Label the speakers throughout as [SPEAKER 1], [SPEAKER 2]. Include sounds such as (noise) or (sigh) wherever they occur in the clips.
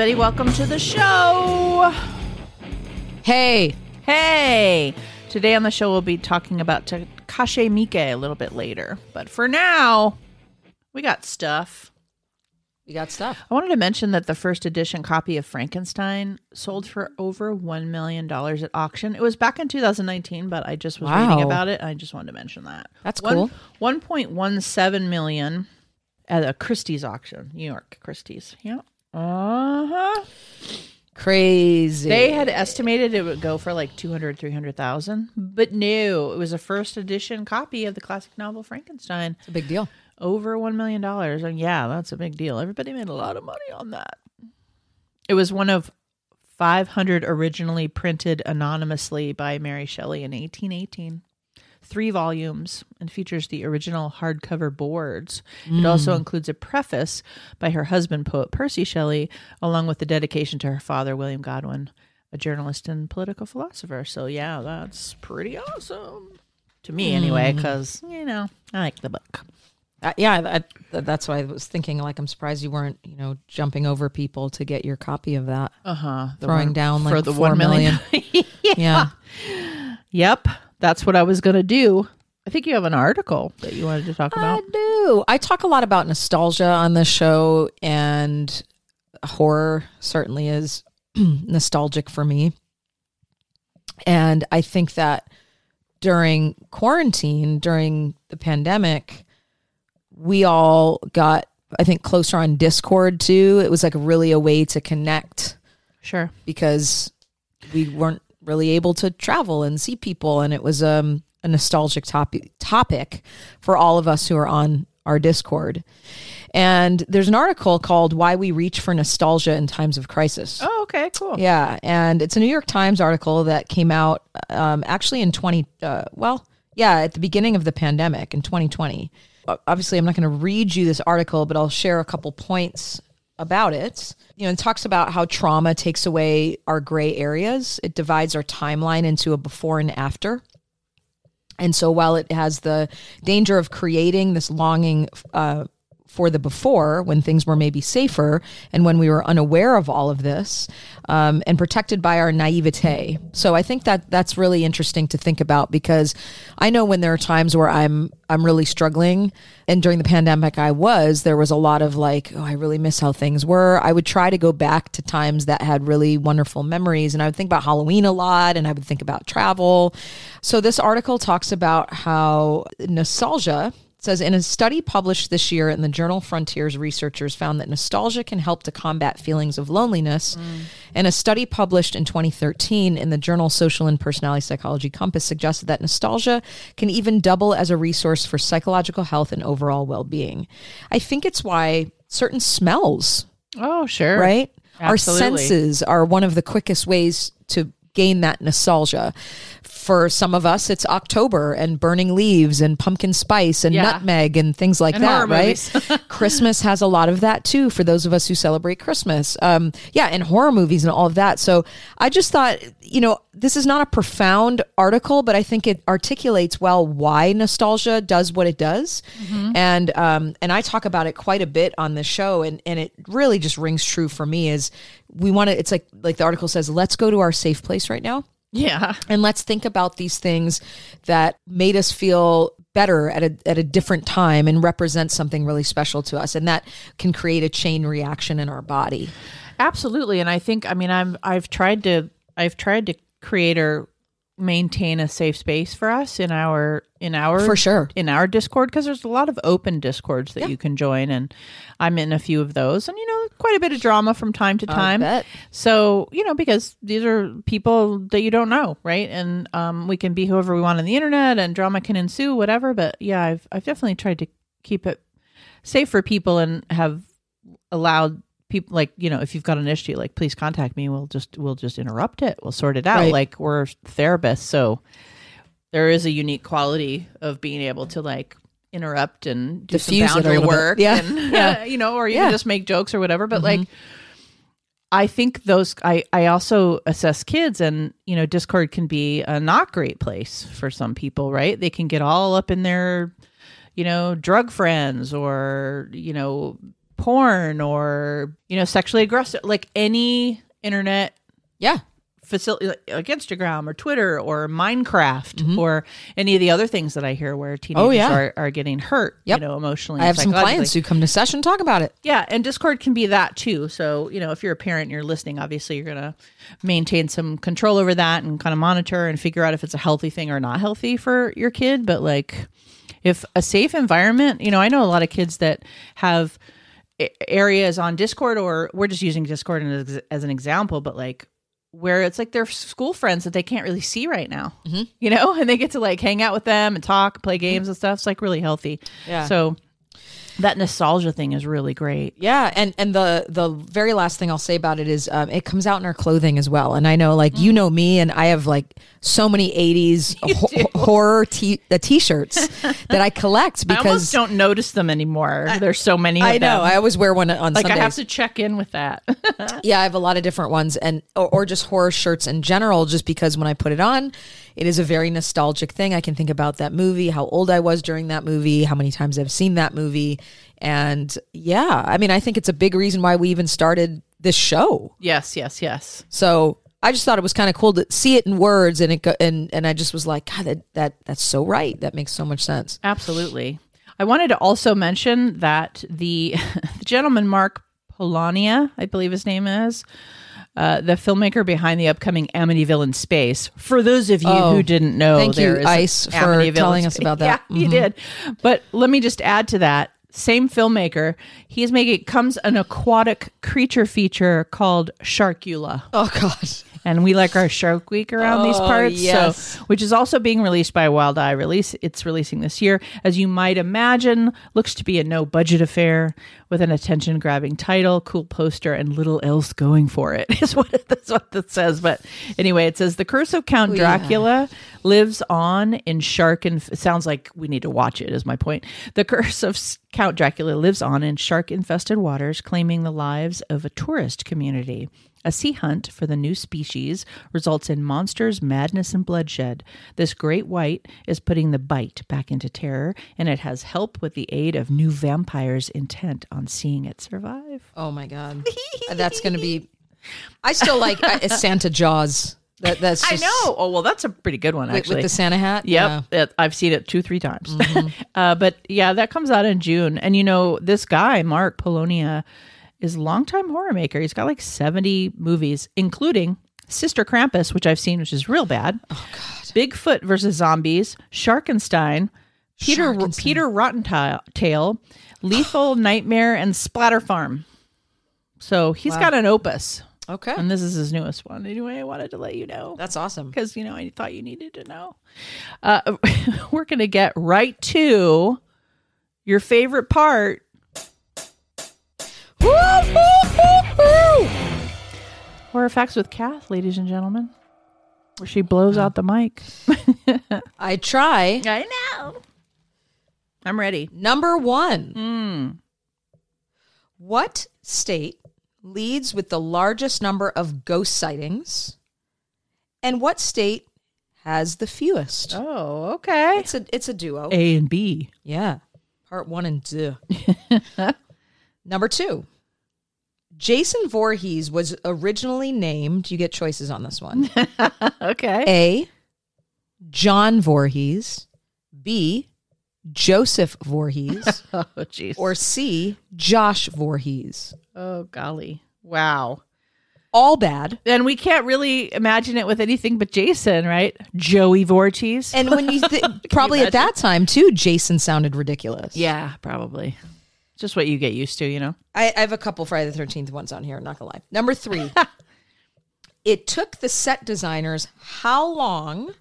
[SPEAKER 1] everybody. Welcome to the show.
[SPEAKER 2] Hey,
[SPEAKER 1] Hey, today on the show we'll be talking about Takashi Miike a little bit later. But for now, we got stuff.
[SPEAKER 2] we got stuff.
[SPEAKER 1] I wanted to mention that the first edition copy of Frankenstein sold for over $1 million at auction. It was back in 2019, but I just was reading about it. And I just wanted to mention that.
[SPEAKER 2] That's
[SPEAKER 1] One-
[SPEAKER 2] cool.
[SPEAKER 1] 1.17 million at a Christie's auction, New York Christie's. Yeah. Uh huh.
[SPEAKER 2] Crazy.
[SPEAKER 1] They had estimated it would go for like 200, 300,000, but no, it was a first edition copy of the classic novel Frankenstein.
[SPEAKER 2] it's a big deal.
[SPEAKER 1] Over $1 million. And yeah, that's a big deal. Everybody made a lot of money on that. It was one of 500 originally printed anonymously by Mary Shelley in 1818. Three volumes and features the original hardcover boards. It also includes a preface by her husband, poet Percy Shelley, along with the dedication to her father, William Godwin, a journalist and political philosopher. So, yeah, that's pretty awesome. To me, anyway, because, you know, I like the book.
[SPEAKER 2] Uh, yeah, that, that- that's why I was thinking. Like, I'm surprised you weren't, you know, jumping over people to get your copy of that.
[SPEAKER 1] Uh huh.
[SPEAKER 2] Throwing down like
[SPEAKER 1] for the
[SPEAKER 2] four
[SPEAKER 1] one million. (laughs)
[SPEAKER 2] Yeah.
[SPEAKER 1] Yep, that's what I was gonna do. I think you have an article that you wanted to talk about.
[SPEAKER 2] I do. I talk a lot about nostalgia on this show, and horror certainly is (clears throat) nostalgic for me. And I think that during quarantine, during the pandemic, we all got, I think, closer on Discord too. It was like really a way to connect
[SPEAKER 1] Sure.
[SPEAKER 2] because we weren't really able to travel and see people and it was um, a nostalgic topic topic for all of us who are on our discord and there's an article called why we reach for nostalgia in times of crisis
[SPEAKER 1] Oh, okay, cool.
[SPEAKER 2] yeah and it's a new york times article that came out um, actually in 20 uh, well yeah at the beginning of the pandemic in 2020. obviously i'm not going to read you this article but i'll share a couple points about it you know it talks about how trauma takes away our gray areas. It divides our timeline into a before and after. And so while it has the danger of creating this longing uh, for the before when things were maybe safer and when we were unaware of all of this um, and protected by our naivete. So I think that that's really interesting to think about because I know when there are times where I'm I'm really struggling and during the pandemic I was there was a lot of like oh I really miss how things were. I would try to go back to times that had really wonderful memories and I would think about Halloween a lot and I would think about travel. So this article talks about how nostalgia says in a study published this year in the journal Frontiers, researchers found that nostalgia can help to combat feelings of loneliness. Mm. And a study published in 2013 in the journal Social and Personality Psychology Compass suggested that nostalgia can even double as a resource for psychological health and overall well being. I think it's why certain smells
[SPEAKER 1] Oh, sure.
[SPEAKER 2] right? Our senses are one of the quickest ways to gain that nostalgia. For some of us, it's October and burning leaves and pumpkin spice and
[SPEAKER 1] Yeah.
[SPEAKER 2] nutmeg and things like
[SPEAKER 1] And
[SPEAKER 2] that, right? (laughs) Christmas has a lot of that too for those of us who celebrate Christmas. Um, yeah, and horror movies and all of that. So I just thought, you know, this is not a profound article, but I think it articulates well why nostalgia does what it does. And um, and I talk about it quite a bit on the show, and and it really just rings true for me. Is we want to? It's like like the article says, let's go to our safe place right now.
[SPEAKER 1] Yeah.
[SPEAKER 2] And let's think about these things that made us feel better at a, at a different time and represent something really special to us. And that can create a chain reaction in our body.
[SPEAKER 1] Absolutely. And I think I mean I'm I've tried to I've tried to create or maintain a safe space for us in our in our
[SPEAKER 2] For sure.
[SPEAKER 1] in our discord because there's a lot of open discords that you can join and i'm in a few of those and you know quite a bit of drama from time to time. so you know because these are people that you don't know right? And um, we can be whoever we want on the internet and drama can ensue whatever but yeah i've, I've definitely tried to keep it safe for people and have allowed people like you know if you've got an issue like please contact me we'll just we'll just interrupt it we'll sort it out
[SPEAKER 2] Right.
[SPEAKER 1] like we're therapists so there is a unique quality of being able to like interrupt and do
[SPEAKER 2] Diffuse
[SPEAKER 1] some boundary
[SPEAKER 2] bit.
[SPEAKER 1] work
[SPEAKER 2] Yeah.
[SPEAKER 1] and (laughs) (laughs)
[SPEAKER 2] Yeah.
[SPEAKER 1] you know or even
[SPEAKER 2] Yeah. Mm-hmm.
[SPEAKER 1] just make jokes or whatever but like I think those I I also assess kids and you know Discord can be a not great place for some people, right? They can get all up in their you know drug friends or you know porn or you know sexually aggressive like any internet
[SPEAKER 2] Yeah.
[SPEAKER 1] facility like Instagram or Twitter or Minecraft or any of the other things that I hear where teenagers
[SPEAKER 2] Mm-hmm. Oh, yeah.
[SPEAKER 1] are, are getting hurt,
[SPEAKER 2] Yep.
[SPEAKER 1] you know, emotionally.
[SPEAKER 2] I have some clients who come to session talk about it.
[SPEAKER 1] Yeah, and Discord can be that too. So, you know, if you're a parent and you're listening, obviously you're going to maintain some control over that and kind of monitor and figure out if it's a healthy thing or not healthy for your kid. But like, if a safe environment, you know, I know a lot of kids that have areas on Discord, or we're just using Discord as, as an example, but like, where it's like their school friends that they can't really see right now, mm-hmm. you know, (laughs) and they get to like hang out with them and talk, play games mm-hmm. and stuff. It's like really healthy.
[SPEAKER 2] Yeah.
[SPEAKER 1] So that nostalgia thing is really great.
[SPEAKER 2] Yeah, and and the the very last thing I'll say about it is um, it comes out in our clothing as well. And I know, like you know me, and I have like so many '80s (laughs) ho- horror t- uh, t-shirts (laughs) that I collect because
[SPEAKER 1] I almost don't notice them anymore. There's so many. Of
[SPEAKER 2] I know
[SPEAKER 1] them.
[SPEAKER 2] I always wear one on
[SPEAKER 1] like
[SPEAKER 2] Sundays.
[SPEAKER 1] I have to check in with that. (laughs)
[SPEAKER 2] yeah, I have a lot of different ones, and or, or just horror shirts in general. Just because when I put it on, it is a very nostalgic thing. I can think about that movie, how old I was during that movie, how many times I've seen that movie, and yeah, I mean, I think it's a big reason why we even started this show.
[SPEAKER 1] yes, yes, yes.
[SPEAKER 2] So I just thought it was kind of cool to see it in words, and it go, and and I just was like, God, that that that's so right. That makes so much sense.
[SPEAKER 1] Absolutely. I wanted to also mention that the, (laughs) the gentleman Mark Polonia, I believe his name is, uh, the filmmaker behind the upcoming Amityville in Space. For those of you
[SPEAKER 2] Oh,
[SPEAKER 1] who didn't know,
[SPEAKER 2] thank you,
[SPEAKER 1] there is
[SPEAKER 2] Ice, for telling us about (laughs) that. Mm-hmm.
[SPEAKER 1] Yeah, you did. But let me just add to that. Same filmmaker, he's making comes an aquatic creature feature called Sharkula
[SPEAKER 2] Oh God.
[SPEAKER 1] And we like our Shark Week around these
[SPEAKER 2] Oh,
[SPEAKER 1] parts.
[SPEAKER 2] yes.
[SPEAKER 1] So, which is also being released by Wild Eye. Release it's releasing this year, as you might imagine. Looks to be a no budget affair with an attention grabbing title, cool poster, and little else going for it. (laughs) Is what it, that's what that says. But anyway, it says the curse of Count oh,
[SPEAKER 2] yeah.
[SPEAKER 1] Dracula lives on in shark and it sounds like we need to watch it. Is my point. The curse of Count Dracula lives on in shark infested waters, claiming the lives of a tourist community. A sea hunt for the new species results in monsters, madness, and bloodshed. This great white is putting the bite back into terror, and it has help with the aid of new vampires intent on seeing it survive.
[SPEAKER 2] Oh my God. (laughs) that's gonna be. I still like uh, Santa Jaws. That that's
[SPEAKER 1] I know. Oh well, that's a pretty good one actually.
[SPEAKER 2] with the Santa hat.
[SPEAKER 1] Yep, it- I've seen it two, three times. (laughs) uh, but yeah, that comes out in June. And you know, this guy, Mark Polonia, is a longtime horror maker. He's got like 70 movies, including Sister Krampus, which I've seen, which is real bad. Oh, God. Bigfoot versus Zombies, Sharkenstein, Peter,
[SPEAKER 2] Sharkenstein.
[SPEAKER 1] Peter Rottentail, Lethal (sighs) Nightmare, and Splatter Farm. So he's got an opus.
[SPEAKER 2] Okay.
[SPEAKER 1] And this is his newest one. Anyway, I wanted to let you know
[SPEAKER 2] That's awesome.
[SPEAKER 1] because you know I thought you needed to know. Uh, (laughs) we're gonna get right to your favorite part. Horror facts with Kath, ladies and gentlemen, where she blows out the mic. (laughs)
[SPEAKER 2] I try.
[SPEAKER 1] I know. I'm ready.
[SPEAKER 2] Number one.
[SPEAKER 1] Hmm.
[SPEAKER 2] What state leads with the largest number of ghost sightings? And what state has the fewest?
[SPEAKER 1] Oh, okay.
[SPEAKER 2] It's a it's a duo.
[SPEAKER 1] A and B.
[SPEAKER 2] Yeah. Part one and two. (laughs) Number two. Jason Voorhees was originally named, you get choices on this one. (laughs)
[SPEAKER 1] Okay.
[SPEAKER 2] A. John Voorhees. B. Joseph Voorhees. (laughs)
[SPEAKER 1] Oh, jeez.
[SPEAKER 2] or C. Josh Voorhees.
[SPEAKER 1] oh, golly. Wow.
[SPEAKER 2] All bad.
[SPEAKER 1] And we can't really imagine it with anything but Jason, right? Joey Voorhees.
[SPEAKER 2] And when you (laughs) th- probably at that time too, Jason sounded ridiculous.
[SPEAKER 1] yeah, probably. Just what you get used to, you know?
[SPEAKER 2] I, I have a couple Friday the Thirteenth ones on here. Not gonna lie. Number three. (laughs) it took the set designers how long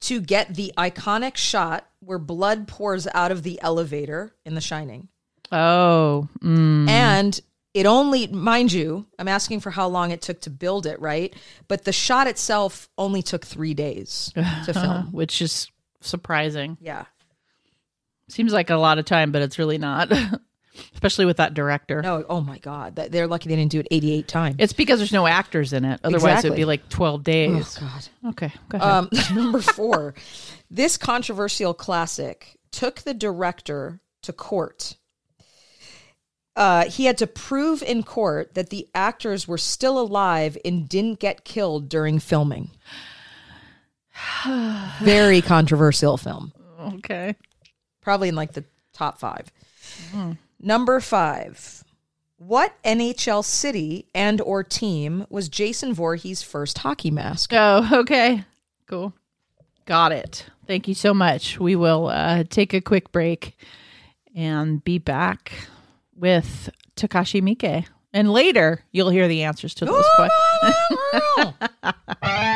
[SPEAKER 2] to get the iconic shot where blood pours out of the elevator in The Shining,
[SPEAKER 1] Oh, mm.
[SPEAKER 2] and it only, mind you, I'm asking for how long it took to build it, right? But the shot itself only took three days to (laughs) film.
[SPEAKER 1] which is surprising.
[SPEAKER 2] Yeah.
[SPEAKER 1] Seems like a lot of time, but it's really not. (laughs) Especially with that director.
[SPEAKER 2] No. Oh my God. That- They're lucky they didn't do it 88 times.
[SPEAKER 1] It's because there's no actors in it. Otherwise,
[SPEAKER 2] Exactly.
[SPEAKER 1] it'd be like 12 days.
[SPEAKER 2] oh God.
[SPEAKER 1] Okay, go ahead.
[SPEAKER 2] Um, (laughs) number four, this controversial classic took the director to court Uh, he had to prove in court that the actors were still alive and didn't get killed during filming. (sighs) Very controversial film.
[SPEAKER 1] Okay.
[SPEAKER 2] Probably in like the top five. Number five. What NHL city and or team was Jason Voorhees' first hockey mask?
[SPEAKER 1] Oh, (laughs) okay. Cool. Got it. Thank you so much. We will uh, take a quick break and be back with Takashi Miike. And later, you'll hear the answers to those questions. (laughs)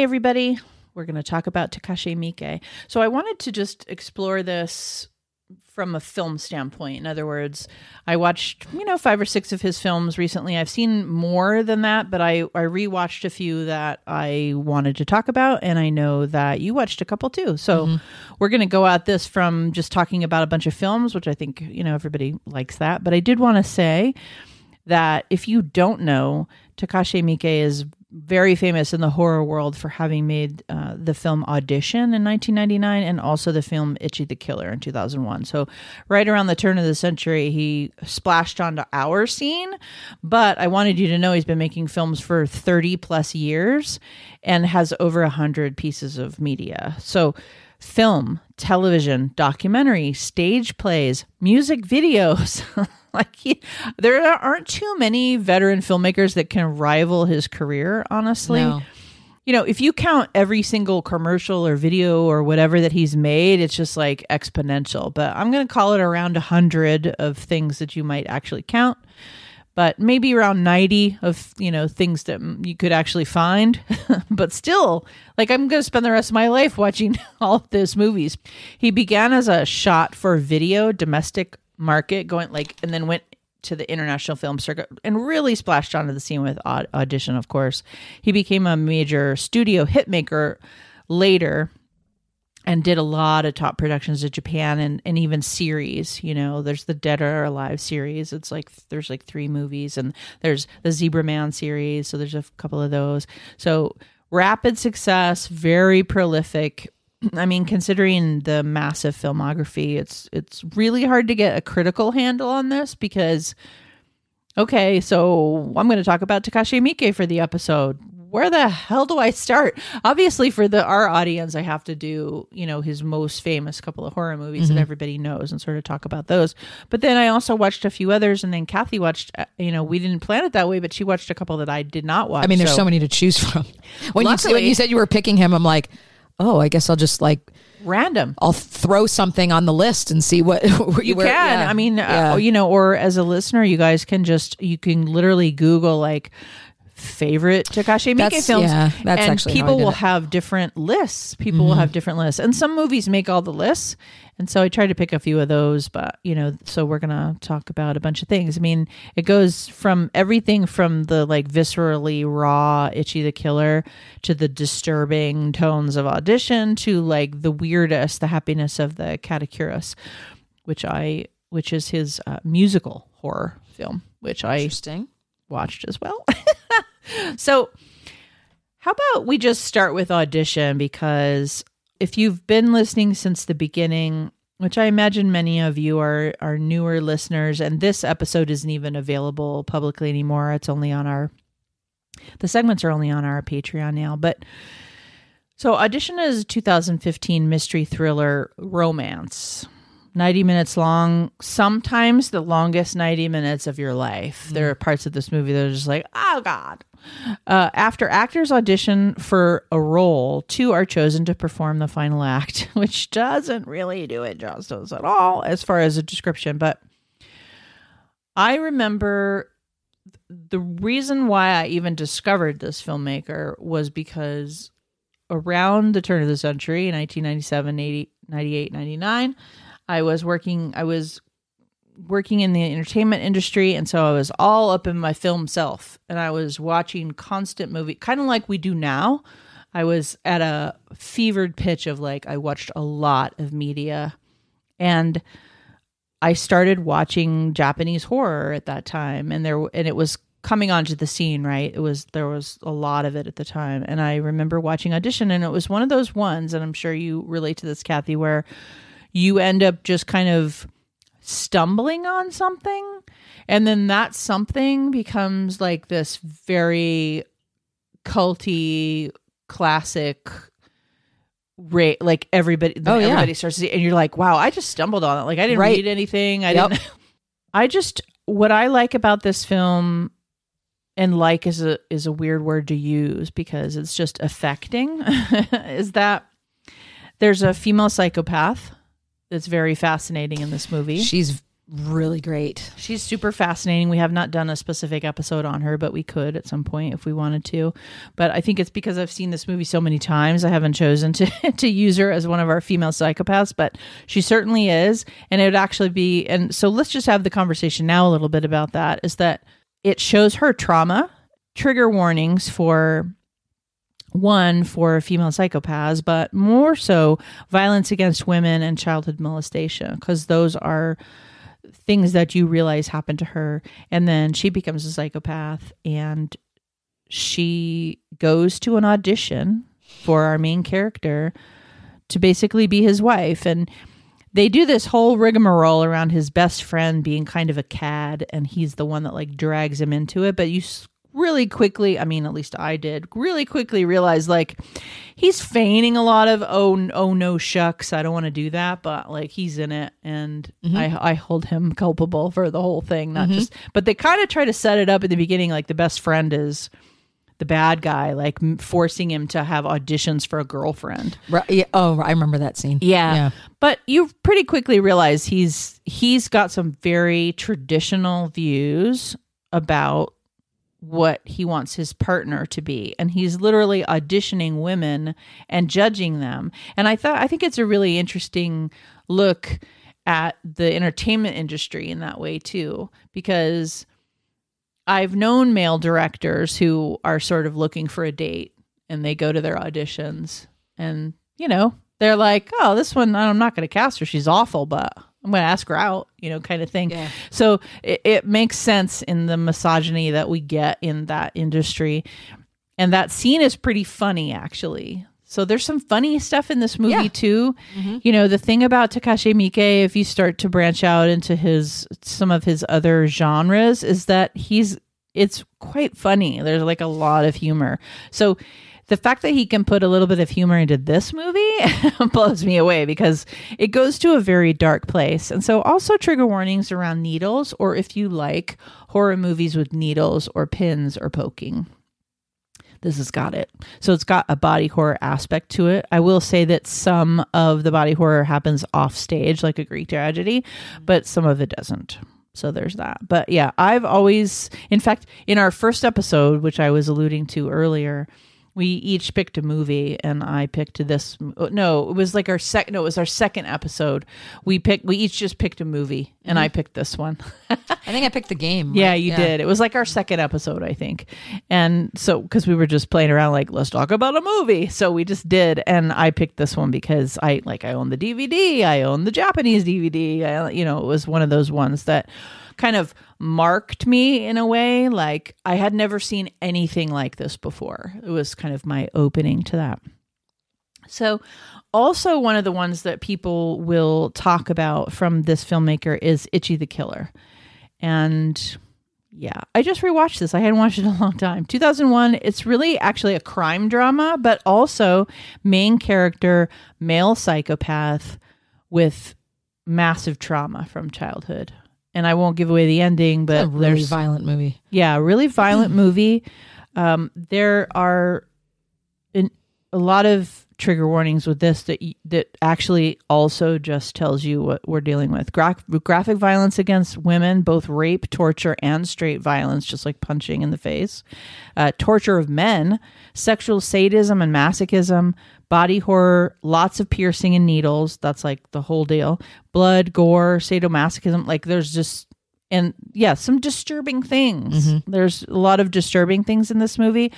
[SPEAKER 1] Hey, everybody. We're going to talk about Takashi Miike. So, I wanted to just explore this from a film standpoint. In other words, I watched, you know, five or six of his films recently. I've seen more than that, but I, I rewatched a few that I wanted to talk about. And I know that you watched a couple too. So, mm-hmm. we're going to go at this from just talking about a bunch of films, which I think, you know, everybody likes that. But I did want to say, that if you don't know, Takashi Miike is very famous in the horror world for having made uh, the film Audition in 1999 and also the film Ichi the Killer in 2001. So, right around the turn of the century, he splashed onto our scene. But I wanted you to know he's been making films for 30 plus years and has over 100 pieces of media. So, film, television, documentary, stage plays, music videos. (laughs) (laughs) like he, there aren't too many veteran filmmakers that can rival his career, honestly.
[SPEAKER 2] No.
[SPEAKER 1] You know, if you count every single commercial or video or whatever that he's made, it's just like exponential. But I'm going to call it around 100 of things that you might actually count but maybe around 90 of you know things that you could actually find (laughs) but still like i'm going to spend the rest of my life watching (laughs) all of those movies he began as a shot for video domestic market going like and then went to the international film circuit and really splashed onto the scene with Aud- audition of course he became a major studio hitmaker later and did a lot of top productions in Japan and, and even series. You know, there's the Dead or Alive series. It's like there's like three movies, and there's the Zebra Man series. So there's a couple of those. So rapid success, very prolific. I mean, considering the massive filmography, it's it's really hard to get a critical handle on this because okay, so I'm going to talk about Takashi Miike for the episode where the hell do I start? Obviously, for the our audience, I have to do you know his most famous couple of horror movies
[SPEAKER 2] Mm-hmm.
[SPEAKER 1] that everybody knows and sort of talk about those. But then I also watched a few others, and then Kathy watched. uh, You know, we didn't plan it that way, but she watched a couple that I did not watch.
[SPEAKER 2] I mean, there's so, many to choose from. (laughs) When you when you said you were picking him, I'm like, oh, I guess I'll just like
[SPEAKER 1] random.
[SPEAKER 2] I'll throw something on the list and see what (laughs)
[SPEAKER 1] You
[SPEAKER 2] where-
[SPEAKER 1] can.
[SPEAKER 2] yeah.
[SPEAKER 1] I mean,
[SPEAKER 2] Yeah.
[SPEAKER 1] uh, you know, or as a listener, you guys can just you can literally Google like favorite Takashi Miike films.
[SPEAKER 2] yeah, that's
[SPEAKER 1] and
[SPEAKER 2] actually
[SPEAKER 1] people will
[SPEAKER 2] it. Mm-hmm.
[SPEAKER 1] have different lists. People will have different lists, and some movies make all the lists. And so I tried to pick a few of those, but you know, so we're gonna talk about a bunch of things. I mean, it goes from everything from the like viscerally raw Ichi the Killer to the disturbing tones of Audition to like the weirdest, the happiness of the Katakuris, which I which is his uh, musical horror film, which I watched as well. (laughs) so, how about we just start with audition? Because if you've been listening since the beginning, which I imagine many of you are are newer listeners, and this episode isn't even available publicly anymore. It's only on our the segments are only on our Patreon now, but. So, Audition is a 2015 mystery thriller romance 90 minutes long, sometimes the longest 90 minutes of your life. There mm. are parts of this movie that are just like, oh God. Uh, after actors audition for a role, two are chosen to perform the final act, (laughs) which doesn't really do it justice at all as far as a description. But I remember the reason why I even discovered this filmmaker was because around the turn of the century, 1997, 80, 98, 99, I was working, I was working in the entertainment industry. And so I was all up in my film self and I was watching constant movie, kind of like we do now. I was at a fevered pitch of like, I watched a lot of media and I started watching Japanese horror at that time, and there and it was coming onto the scene. Right, it was there was a lot of it at the time, and I remember watching audition, and it was one of those ones, and I'm sure you relate to this, Kathy, where you end up just kind of stumbling on something, and then that something becomes like this very culty classic rate like everybody
[SPEAKER 2] Oh, yeah.
[SPEAKER 1] everybody starts to see and you're like wow i just stumbled on it like i didn't
[SPEAKER 2] Right.
[SPEAKER 1] read anything i
[SPEAKER 2] Yep.
[SPEAKER 1] didn't (laughs) i just what i like about this film and like is a is a weird word to use because it's just affecting (laughs) is that there's a female psychopath that's very fascinating in this movie
[SPEAKER 2] She's really great.
[SPEAKER 1] She's super fascinating. We have not done a specific episode on her, but we could at some point if we wanted to. But I think it's because I've seen this movie so many times, I haven't chosen to (laughs) to use her as one of our female psychopaths, but she certainly is. And it would actually be and so let's just have the conversation now a little bit about that is that it shows her trauma, trigger warnings for one for female psychopaths, but more so violence against women and childhood molestation, because those are things that you realize happen to her. And then she becomes a psychopath and she goes to an audition for our main character to basically be his wife. And they do this whole rigmarole around his best friend being kind of a cad and he's the one that like drags him into it. But you really quickly, I mean, at least I did, really quickly realize like he's feigning a lot of oh oh no shucks, I don't want to do that, but like he's in it and mm-hmm. I I hold him culpable for the whole thing, not mm-hmm. just but they kind of try to set it up at the beginning like the best friend is the bad guy, like forcing him to have auditions for a girlfriend.
[SPEAKER 2] Right. Yeah. Oh, I remember that scene.
[SPEAKER 1] Yeah.
[SPEAKER 2] Yeah.
[SPEAKER 1] But you pretty quickly realize he's he's got some very traditional views about what he wants his partner to be and he's literally auditioning women and judging them. And I thought I think it's a really interesting look at the entertainment industry in that way too because I've known male directors who are sort of looking for a date and they go to their auditions and, you know, they're like, oh, this one, I'm not going to cast her. She's awful, but I'm going to ask her out, you know, kind of thing.
[SPEAKER 2] Yeah.
[SPEAKER 1] So it, it makes sense in the misogyny that we get in that industry. And that scene is pretty funny, actually. So there's some funny stuff in this movie
[SPEAKER 2] Yeah.
[SPEAKER 1] too. Mm-hmm. You know, the thing about Takashi Miike, if you start to branch out into his some of his other genres, is that he's it's quite funny. There's like a lot of humor. So the fact that he can put a little bit of humor into this movie (laughs) blows me away because it goes to a very dark place. And so also trigger warnings around needles or if you like horror movies with needles or pins or poking this has got it. So it's got a body horror aspect to it. I will say that some of the body horror happens off stage, like a Greek tragedy, but some of it doesn't. So there's that. But yeah, I've always, in fact, in our first episode, which I was alluding to earlier, we each picked a movie and I picked this. Uh, no, it was like our second, no, it was our second episode. We picked, we each just picked a movie and I mm-hmm. picked this one. (laughs)
[SPEAKER 2] I think I picked the game.
[SPEAKER 1] Yeah,
[SPEAKER 2] right?
[SPEAKER 1] you did. It was like our second episode, I think. And so, because we were just playing around, like, let's talk about a movie. So we just did. And I picked this one because I, like, I own the DVD, I own the Japanese DVD. I, you know, it was one of those ones that kind of marked me in a way. Like, I had never seen anything like this before. It was kind of my opening to that. So, also one of the ones that people will talk about from this filmmaker is Ichi the Killer. And yeah, I just rewatched this. I hadn't watched it in a long time. 2001, it's really actually a crime drama, but also main character, male psychopath with massive trauma from childhood. And I won't give away the ending, but
[SPEAKER 2] a really violent movie.
[SPEAKER 1] yeah, really violent (laughs) movie. Um, there are in, a lot of trigger warnings with this that that actually also just tells you what we're dealing with. Gra- graphic violence against women, both rape, torture, and straight violence, just like punching in the face. Uh, torture of men, sexual sadism and masochism, body horror, lots of piercing and needles. That's like the whole deal. Blood, gore, sadomasochism. Like there's just and yeah, some disturbing things. Mm-hmm. There's a lot of disturbing things in this movie,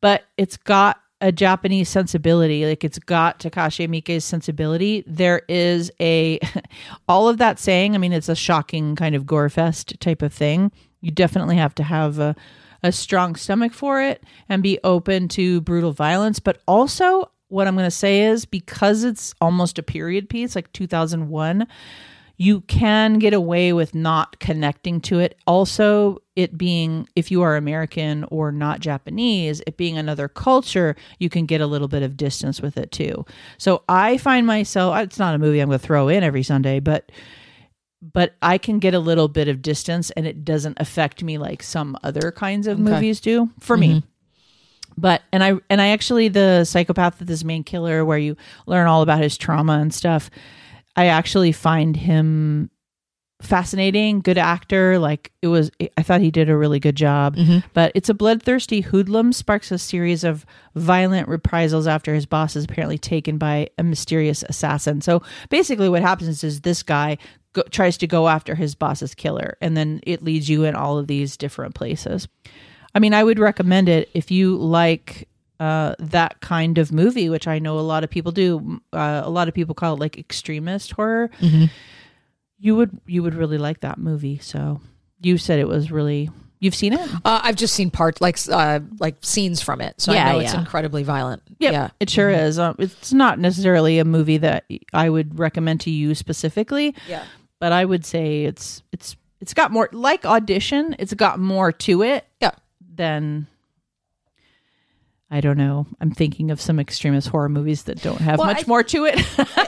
[SPEAKER 1] but it's got a Japanese sensibility. Like it's got Takashi Miike's sensibility. There is a (laughs) all of that saying. I mean, it's a shocking kind of gore fest type of thing. You definitely have to have a a strong stomach for it and be open to brutal violence, but also what I'm going to say is because it's almost a period piece like 2001 you can get away with not connecting to it. Also, it being, if you are American or not Japanese, it being another culture, you can get a little bit of distance with it too. So I find myself, it's not a movie I'm going to throw in every Sunday, but but I can get a little bit of distance and it doesn't affect me like some other kinds of movies do for me. Mm-hmm. But and I and I actually the psychopath of this main killer where you learn all about his trauma and stuff. I actually find him fascinating, good actor. Like it was, I thought he did a really good job. Mm-hmm. But it's a bloodthirsty hoodlum sparks a series of violent reprisals after his boss is apparently taken by a mysterious assassin. So basically, what happens is this guy go, tries to go after his boss's killer, and then it leads you in all of these different places. I mean, I would recommend it if you like uh, that kind of movie, which I know a lot of people do. Uh, a lot of people call it like extremist horror. You would you would really like that movie. So you said it was really. You've seen it?
[SPEAKER 2] Uh, I've just seen parts like uh, like scenes from it, so
[SPEAKER 1] Yeah,
[SPEAKER 2] I know it's incredibly violent.
[SPEAKER 1] Yep,
[SPEAKER 2] Yeah,
[SPEAKER 1] it sure is. Um, it's not necessarily a movie that I would recommend to you specifically.
[SPEAKER 2] Yeah.
[SPEAKER 1] but I would say it's it's it's got more like audition. It's got more to it
[SPEAKER 2] yeah.
[SPEAKER 1] Than I don't know. I'm thinking of some extremist horror movies that don't have
[SPEAKER 2] Well,
[SPEAKER 1] much
[SPEAKER 2] I-
[SPEAKER 1] more to it.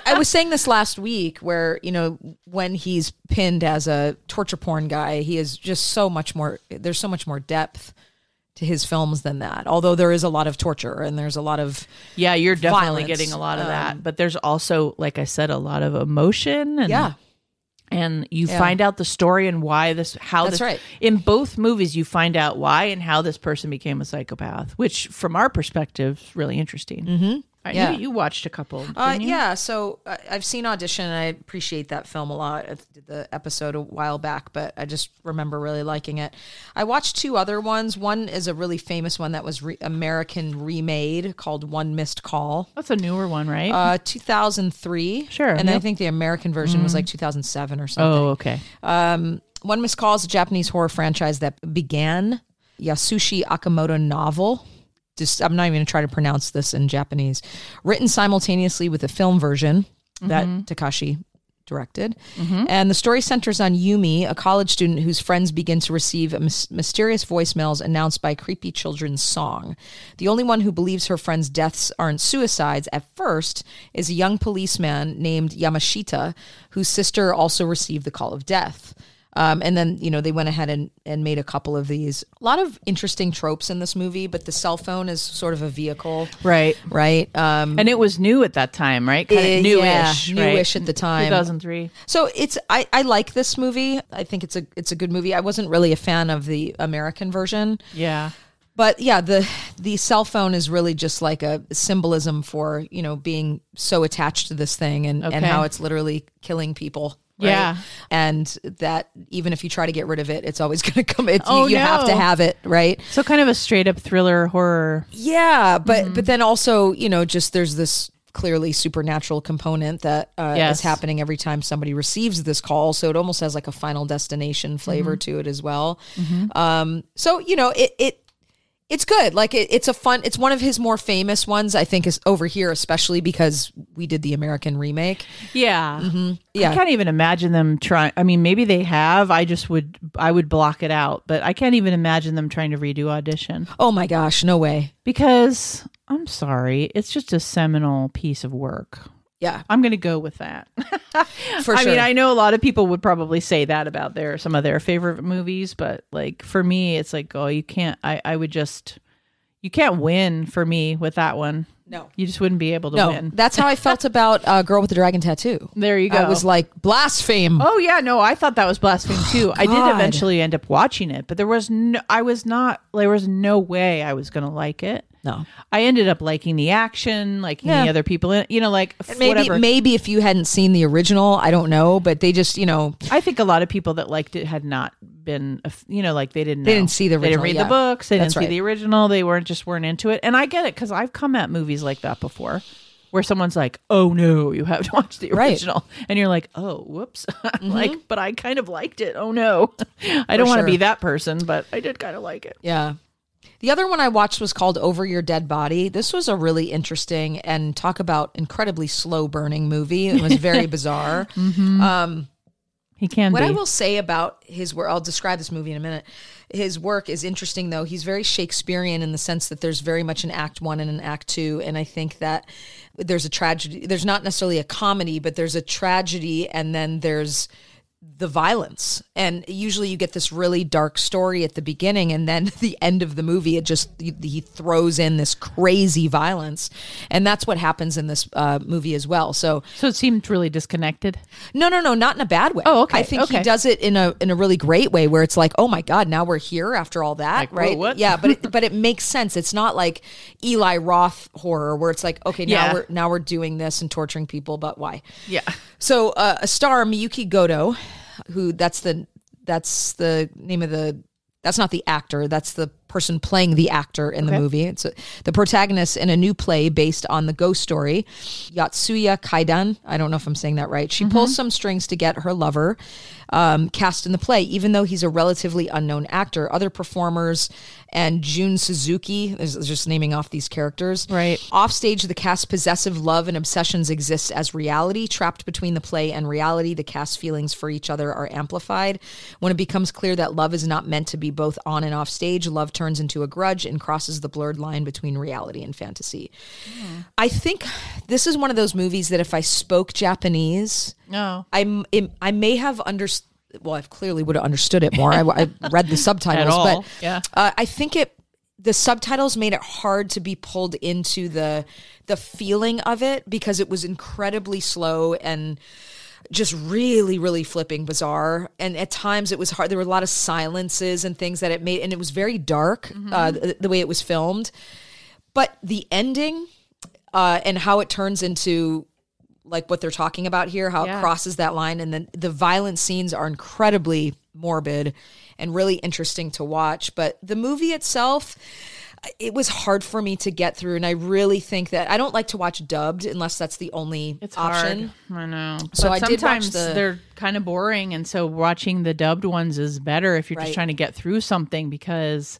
[SPEAKER 2] I was saying this last week where, you know, when he's pinned as a torture porn guy, he is just so much more, there's so much more depth to his films than that. Although there is a lot of torture and there's a lot of,
[SPEAKER 1] yeah, you're definitely
[SPEAKER 2] Violence,
[SPEAKER 1] getting a lot of
[SPEAKER 2] um,
[SPEAKER 1] that. But there's also, like I said, a lot of emotion and
[SPEAKER 2] yeah.
[SPEAKER 1] And you
[SPEAKER 2] Yeah.
[SPEAKER 1] find out the story and why this how
[SPEAKER 2] That's
[SPEAKER 1] this,
[SPEAKER 2] right.
[SPEAKER 1] in both movies you find out why and how this person became a psychopath which from our perspective is really interesting mm-hmm.
[SPEAKER 2] Yeah.
[SPEAKER 1] you, you watched a couple
[SPEAKER 2] Uh, yeah, so I I've seen Audition. And I appreciate that film a lot. I did the episode a while back, but I just remember really liking it. I watched two other ones. One is a really famous one that was re- American remade called One Missed Call.
[SPEAKER 1] that's a newer one right
[SPEAKER 2] Uh, 2003.
[SPEAKER 1] Sure,
[SPEAKER 2] And I think the American version was like 2007 or something.
[SPEAKER 1] oh okay
[SPEAKER 2] Um, One Missed Call is a Japanese horror franchise that began Yasushi Akimoto novel. Just, I'm not even going to try to pronounce this in Japanese. Written simultaneously with the film version that mm-hmm. Takashi directed. Mm-hmm. And the story centers on Yumi, a college student whose friends begin to receive mys- mysterious voicemails announced by creepy children's song. The only one who believes her friends' deaths aren't suicides at first is a young policeman named Yamashita, whose sister also received the call of death. Um, and then, you know, they went ahead and, and made a couple of these. A lot of interesting tropes in this movie, but the cell phone is sort of a vehicle,
[SPEAKER 1] right
[SPEAKER 2] right? Um,
[SPEAKER 1] and it was new at that time right kind of newish
[SPEAKER 2] yeah,
[SPEAKER 1] right?
[SPEAKER 2] newish at the time.
[SPEAKER 1] 2003
[SPEAKER 2] So it's I, I like this movie. I think it's a it's a good movie. I wasn't really a fan of the American version,
[SPEAKER 1] yeah
[SPEAKER 2] but yeah, the the cell phone is really just like a symbolism for you know being so attached to this thing and and how it's literally killing people. Right?
[SPEAKER 1] Yeah.
[SPEAKER 2] and that even if you try to get rid of it, it's always (laughs) going to come. It's,
[SPEAKER 1] Oh,
[SPEAKER 2] you, you have to have it, right?
[SPEAKER 1] so kind of a straight up thriller horror
[SPEAKER 2] Yeah, but
[SPEAKER 1] Mm-hmm.
[SPEAKER 2] but then also you know just there's this clearly supernatural component that uh, is happening every time somebody receives this call. So it almost has like a final destination flavor
[SPEAKER 1] Mm-hmm.
[SPEAKER 2] to it as well. Um, so you know it it. It's good. Like it, it's a fun. It's one of his more famous ones. I think is over here, especially because we did the American remake.
[SPEAKER 1] yeah mm-hmm.
[SPEAKER 2] Yeah.
[SPEAKER 1] I can't even imagine them trying. I mean, maybe they have. I just would, I would block it out. But I can't even imagine them trying to redo audition
[SPEAKER 2] Oh my gosh, no way.
[SPEAKER 1] because I'm sorry, it's just a seminal piece of work.
[SPEAKER 2] Yeah,
[SPEAKER 1] I'm going to go with that. (laughs)
[SPEAKER 2] for sure.
[SPEAKER 1] I
[SPEAKER 2] sure.
[SPEAKER 1] mean, I know a lot of people would probably say that about their some of their favorite movies, but like for me, it's like, oh, you can't. I I would just, you can't win for me with that one.
[SPEAKER 2] no,
[SPEAKER 1] You just wouldn't be able to
[SPEAKER 2] no.
[SPEAKER 1] win.
[SPEAKER 2] That's how I felt (laughs) about uh, Girl with the Dragon Tattoo.
[SPEAKER 1] There you go.
[SPEAKER 2] I was like blaspheme.
[SPEAKER 1] Oh yeah, no, I thought that was blaspheme too. I did eventually end up watching it, but there was no I was not there was no way I was going to like it.
[SPEAKER 2] No,
[SPEAKER 1] I ended up liking the action, liking
[SPEAKER 2] Yeah.
[SPEAKER 1] the other people in you know, like f-
[SPEAKER 2] maybe
[SPEAKER 1] whatever.
[SPEAKER 2] maybe if you hadn't seen the original, I don't know, but they just you know
[SPEAKER 1] I think a lot of people that liked it had not been, you know, like they didn't.
[SPEAKER 2] They
[SPEAKER 1] know.
[SPEAKER 2] didn't see the
[SPEAKER 1] They didn't read
[SPEAKER 2] yeah.
[SPEAKER 1] the books. They
[SPEAKER 2] That's
[SPEAKER 1] didn't see
[SPEAKER 2] right.
[SPEAKER 1] the original. They weren't just weren't into it. And I get it because I've come at movies like that before, where someone's like, "Oh no, you have to watch the
[SPEAKER 2] Right.
[SPEAKER 1] original," and you're like, "Oh, whoops!" (laughs) Mm-hmm. like, but I kind of liked it. Oh no, (laughs) I don't want to
[SPEAKER 2] sure.
[SPEAKER 1] be that person, but I did kind of like it.
[SPEAKER 2] Yeah. The other one I watched was called Over Your Dead Body. This was a really interesting and talk about incredibly slow burning movie. It was very (laughs) bizarre. Mm-hmm.
[SPEAKER 1] Um, he can
[SPEAKER 2] What
[SPEAKER 1] be.
[SPEAKER 2] I will say about his work, I'll describe this movie in a minute. His work is interesting, though. He's very Shakespearean in the sense that there's very much an act one and an act two. And I think that there's a tragedy. There's not necessarily a comedy, but there's a tragedy, and then there's the violence. And usually you get this really dark story at the beginning, and then (laughs) the end of the movie, it just, he, he throws in this crazy violence. And that's what happens in this uh, movie as well. So,
[SPEAKER 1] so it seemed really disconnected.
[SPEAKER 2] no, no, no, not in a bad way.
[SPEAKER 1] Oh, okay,
[SPEAKER 2] I think
[SPEAKER 1] okay.
[SPEAKER 2] he does it in a in a really great way where it's like, oh my god, now we're here after all that,
[SPEAKER 1] Like,
[SPEAKER 2] right?
[SPEAKER 1] what?
[SPEAKER 2] Yeah, but it, (laughs) but it makes sense. It's not like Eli Roth horror where it's like, okay, now
[SPEAKER 1] Yeah.
[SPEAKER 2] we're now we're doing this and torturing people, but why?
[SPEAKER 1] Yeah.
[SPEAKER 2] So uh, a star Miyuki Goto, who that's the that's the name of the that's not the actor that's the person playing the actor in the
[SPEAKER 1] Okay.
[SPEAKER 2] movie. It's a, the protagonist in a new play based on the ghost story, Yotsuya Kaidan. I don't know if I'm saying that right. She pulls some strings to get her lover um, cast in the play, even though he's a relatively unknown actor. Other performers and June Suzuki, is is just naming off these characters.
[SPEAKER 1] Right.
[SPEAKER 2] Offstage, the cast's possessive love and obsessions exist as reality. Trapped between the play and reality, the cast's feelings for each other are amplified. When it becomes clear that love is not meant to be both on and off stage, love turns into a grudge and crosses the blurred line between reality and fantasy. I think this is one of those movies that if I spoke Japanese,
[SPEAKER 1] No.
[SPEAKER 2] I'm I may have understood. Well, I clearly would have understood it more. I, I read the (laughs) subtitles, but
[SPEAKER 1] yeah.
[SPEAKER 2] uh, I think it the subtitles made it hard to be pulled into the the feeling of it because it was incredibly slow and just really really flipping bizarre and at times it was hard there were a lot of silences and things that it made and it was very dark
[SPEAKER 1] Mm-hmm.
[SPEAKER 2] uh, the, the way it was filmed but the ending uh, and how it turns into like what they're talking about here, how
[SPEAKER 1] Yeah.
[SPEAKER 2] it crosses that line, and then the violent scenes are incredibly morbid and really interesting to watch. But the movie itself, it was hard for me to get through, and I really think that I don't like to watch dubbed unless that's the only
[SPEAKER 1] It's
[SPEAKER 2] option.
[SPEAKER 1] hard. I know.
[SPEAKER 2] So
[SPEAKER 1] but
[SPEAKER 2] I
[SPEAKER 1] sometimes
[SPEAKER 2] the-
[SPEAKER 1] they're kind of boring, and so watching the dubbed ones is better if you're
[SPEAKER 2] Right.
[SPEAKER 1] just trying to get through something because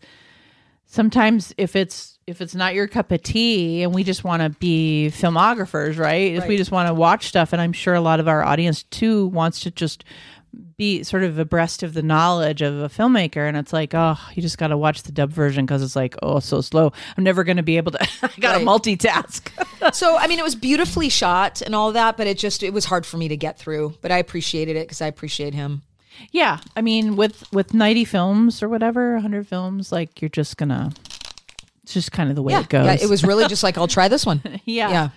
[SPEAKER 1] sometimes if it's if it's not your cup of tea and we just want to be filmographers right? if we just want to watch stuff and i'm sure a lot of our audience too wants to just be sort of abreast of the knowledge of a filmmaker and it's like oh you just got to watch the dub version because it's like oh so slow i'm never going to be able to (laughs) i gotta
[SPEAKER 2] Right.
[SPEAKER 1] multitask (laughs)
[SPEAKER 2] so I mean, it was beautifully shot and all that, but it just it was hard for me to get through. But I appreciated it because I appreciate him.
[SPEAKER 1] Yeah, I mean, with with ninety films or whatever, hundred films, like you're just gonna. It's just kind of the way
[SPEAKER 2] Yeah,
[SPEAKER 1] it goes.
[SPEAKER 2] yeah, it was really (laughs) just like I'll try this one.
[SPEAKER 1] Yeah.
[SPEAKER 2] yeah.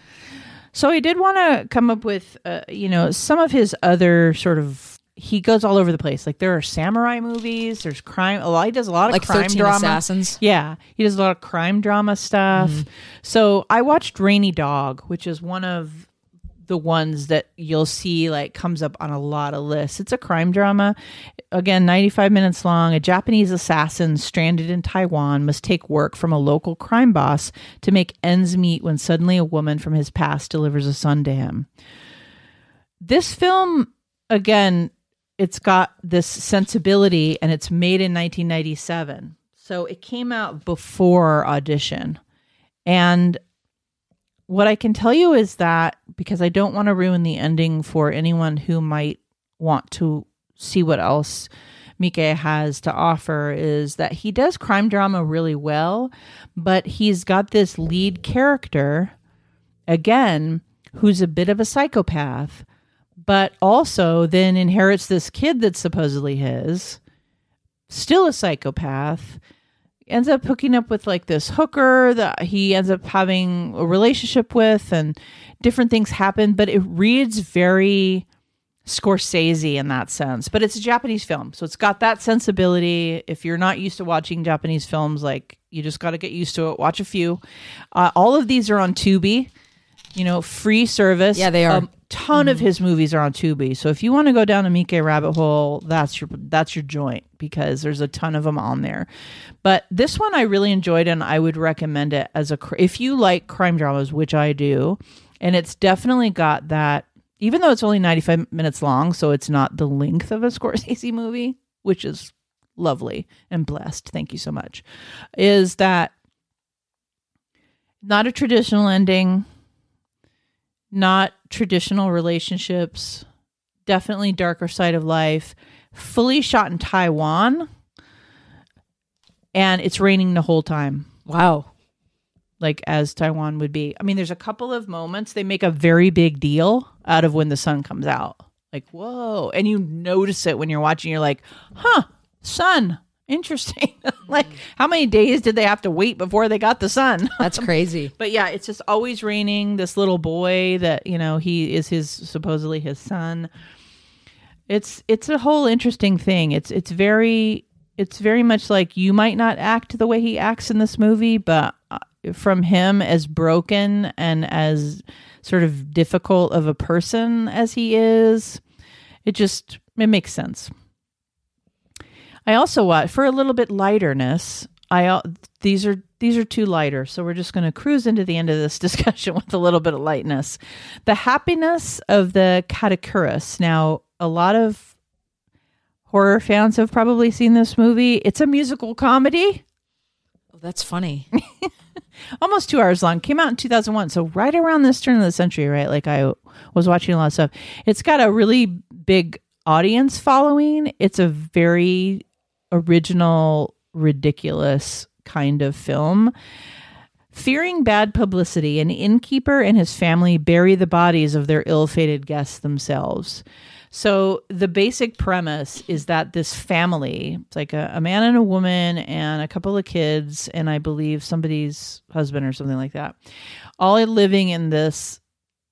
[SPEAKER 1] So I did want to come up with, uh, you know, some of his other sort of. He goes all over the place. Like there are samurai movies. There's crime. A lot. He does a lot of
[SPEAKER 2] Like
[SPEAKER 1] crime
[SPEAKER 2] 13
[SPEAKER 1] drama.
[SPEAKER 2] Assassins.
[SPEAKER 1] Yeah, he does a lot of crime drama stuff.
[SPEAKER 2] Mm-hmm.
[SPEAKER 1] So I watched Rainy Dog, which is one of the ones that you'll see like comes up on a lot of lists. It's a crime drama. Again, 95 minutes long. A Japanese assassin stranded in Taiwan must take work from a local crime boss to make ends meet when suddenly a woman from his past delivers a son to him. This film again, it's got this sensibility and it's made in 1997. So it came out before audition. And what I can tell you is that because I don't want to ruin the ending for anyone who might want to see what else Miike has to offer is that he does crime drama really well, but he's got this lead character again who's a bit of a psychopath, but also then inherits this kid that's supposedly his, still a psychopath. Ends up hooking up with like this hooker that he ends up having a relationship with, and different things happen, but it reads very Scorsese in that sense. But it's a Japanese film, so it's got that sensibility. If you're not used to watching Japanese films, like you just got to get used to it. Watch a few. Uh, all of these are on Tubi, you know, free service.
[SPEAKER 2] Yeah, they are.
[SPEAKER 1] A ton of mm-hmm. his movies are on Tubi. So if you want to go down a Miike rabbit hole, that's your that's your joint because there's a ton of them on there. But this one I really enjoyed and I would recommend it as a if you like crime dramas, which I do, and it's definitely got that even though it's only 95 minutes long, so it's not the length of a (laughs) Scorsese movie, which is lovely and blessed. Thank you so much. Is that not a traditional ending, not traditional relationships, definitely darker side of life, fully shot in Taiwan, and it's raining the whole time
[SPEAKER 2] Wow.
[SPEAKER 1] like as Taiwan would be. I mean, there's a couple of moments they make a very big deal out of when the sun comes out. Like, whoa. And you notice it when you're watching, you're like, huh, sun. Interesting. (laughs) like, how many days did they have to wait before they got the sun? (laughs)
[SPEAKER 2] That's crazy.
[SPEAKER 1] but yeah, it's just always raining. This little boy that, you know, he is his supposedly his son. It's it's a whole interesting thing. It's it's very it's very much like you might not act the way he acts in this movie, but uh, from him as broken and as sort of difficult of a person as he is, it just it makes sense. I also watch for a little bit lighterness. I these are these are too lighter, so we're just going to cruise into the end of this (laughs) discussion with a little bit of lightness. The happiness of the Katakuris. Now, a lot of horror fans have probably seen this movie. It's a musical comedy,
[SPEAKER 2] Oh, that's funny. (laughs)
[SPEAKER 1] almost two hours long. Came out in 2001, so right around this turn of the century, right? Like I was watching a lot of stuff. It's got a really big audience following. It's a very original, ridiculous kind of film. Fearing bad publicity, an innkeeper and his family bury the bodies of their ill fated guests themselves. So, the basic premise is that this family, it's like a, a man and a woman and a couple of kids, and I believe somebody's husband or something like that, all living in this.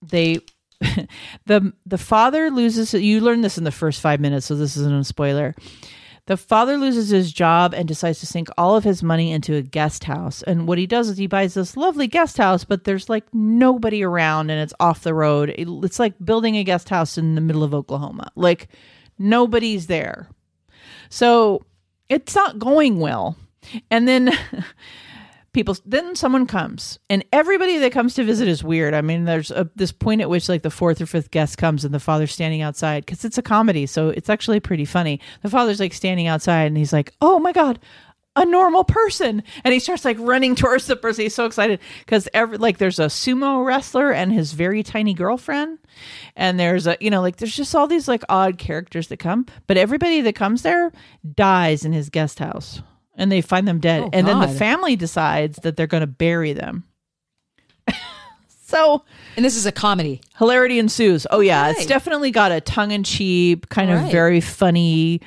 [SPEAKER 1] They (laughs) the the father loses you learn this in the first five minutes so this isn't a spoiler the father loses his job and decides to sink all of his money into a guest house. And what he does is he buys this lovely guest house but there's like nobody around and it's off the road. It's like building a guest house in the middle of oklahoma. Like nobody's there. So it's not going well. And then (laughs) people then someone comes. And everybody that comes to visit is weird. I mean there's a, this point at which like the fourth or fifth guest comes and the father's standing outside because it's a comedy so it's actually pretty funny. The father's like standing outside and he's like oh my god a normal person. And he starts like running towards the person. He's so excited because every like there's a sumo wrestler and his very tiny girlfriend. And there's a you know like there's just all these like odd characters that come. But everybody that comes there dies in his guest house and they find them dead
[SPEAKER 2] Oh,
[SPEAKER 1] and then the family decides that they're going to bury them (laughs) so
[SPEAKER 2] And this is a comedy.
[SPEAKER 1] hilarity ensues. Oh yeah, it's definitely got a tongue in cheek, kind of
[SPEAKER 2] Right.
[SPEAKER 1] very funny.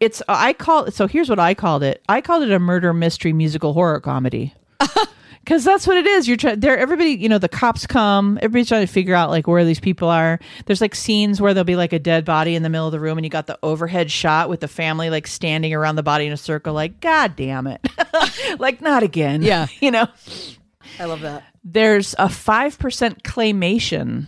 [SPEAKER 1] It's I call so here's what I called it. I called it a murder mystery musical horror comedy. (laughs) Cause that's what it is. You're trying there. Everybody, you know, the cops come. Everybody's trying to figure out like where these people are. There's like scenes where there'll be like a dead body in the middle of the room, and you got the overhead shot with the family like standing around the body in a circle. Like, God damn it! (laughs) like, not again.
[SPEAKER 2] Yeah. (laughs)
[SPEAKER 1] you know
[SPEAKER 2] I love that.
[SPEAKER 1] there's a 5% claymation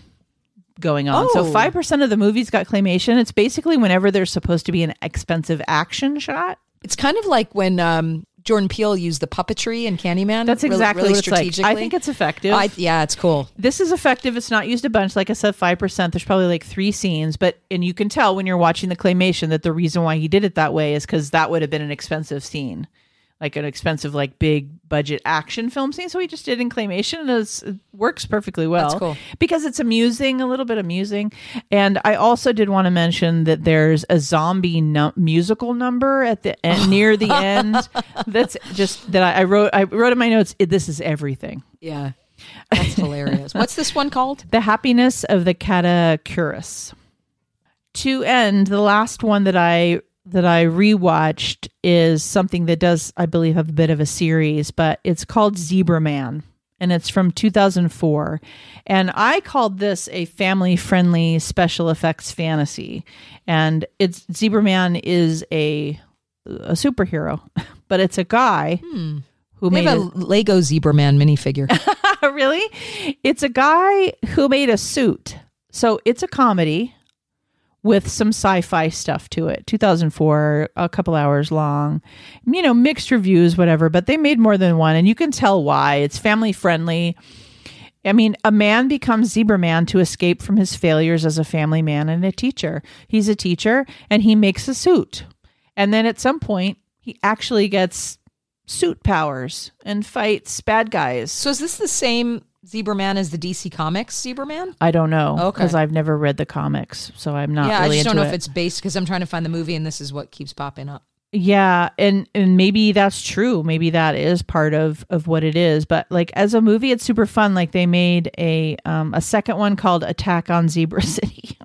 [SPEAKER 1] going on. So
[SPEAKER 2] Oh.
[SPEAKER 1] 5% of the movies got claymation. It's basically whenever there's supposed to be an expensive action shot.
[SPEAKER 2] It's kind of like when um, Jordan Peele used the puppetry in Candyman.
[SPEAKER 1] That's exactly
[SPEAKER 2] really
[SPEAKER 1] what it's like. I think it's effective.
[SPEAKER 2] I, yeah, it's cool.
[SPEAKER 1] this is effective. It's not used a bunch. Like I said, 5%. There's probably like three scenes, but, and you can tell when you're watching the claymation that the reason why he did it that way is because that would have been an expensive scene. Like an expensive, like big budget action film scene. So we just did in claymation and it's, it works perfectly well.
[SPEAKER 2] That's cool.
[SPEAKER 1] Because it's amusing, a little bit amusing. And I also did want to mention that there's a zombie num- musical number at the end, (laughs) near the end. That's just that I, I wrote. I wrote in my notes. This is everything.
[SPEAKER 2] Yeah. That's hilarious. What's this one called?
[SPEAKER 1] The Happiness of the Katakuris. To end, the last one that I that I rewatched is something that does, I believe, have a bit of a series, but it's called Zebra Man. And it's from 2004. And I called this a family friendly special effects fantasy. And it's Zebra Man is a a superhero, (laughs) but it's a guy hmm. who
[SPEAKER 2] We
[SPEAKER 1] made
[SPEAKER 2] have a Lego Zebra Man minifigure. (laughs)
[SPEAKER 1] really it's a guy who made a suit. So it's a comedy with some sci-fi stuff to it. 2004, a couple hours long. You know, mixed reviews whatever, but they made more than one and you can tell why. It's family friendly. I mean, a man becomes Zebra Man to escape from his failures as a family man and a teacher. He's a teacher and he makes a suit. And then at some point, he actually gets suit powers and fights bad guys.
[SPEAKER 2] so is this the same Zebra Man is the DC Comics Zebra Man?
[SPEAKER 1] I don't know
[SPEAKER 2] Okay.
[SPEAKER 1] because I've never read the comics, so I'm not
[SPEAKER 2] yeah,
[SPEAKER 1] really
[SPEAKER 2] I just don't know
[SPEAKER 1] it.
[SPEAKER 2] if it's based because I'm trying to find the movie and this is what keeps popping up.
[SPEAKER 1] yeah, and and maybe that's true. Maybe that is part of of what it is. But like as a movie, it's super fun. Like they made a um a second one called Attack on Zebra (laughs) City.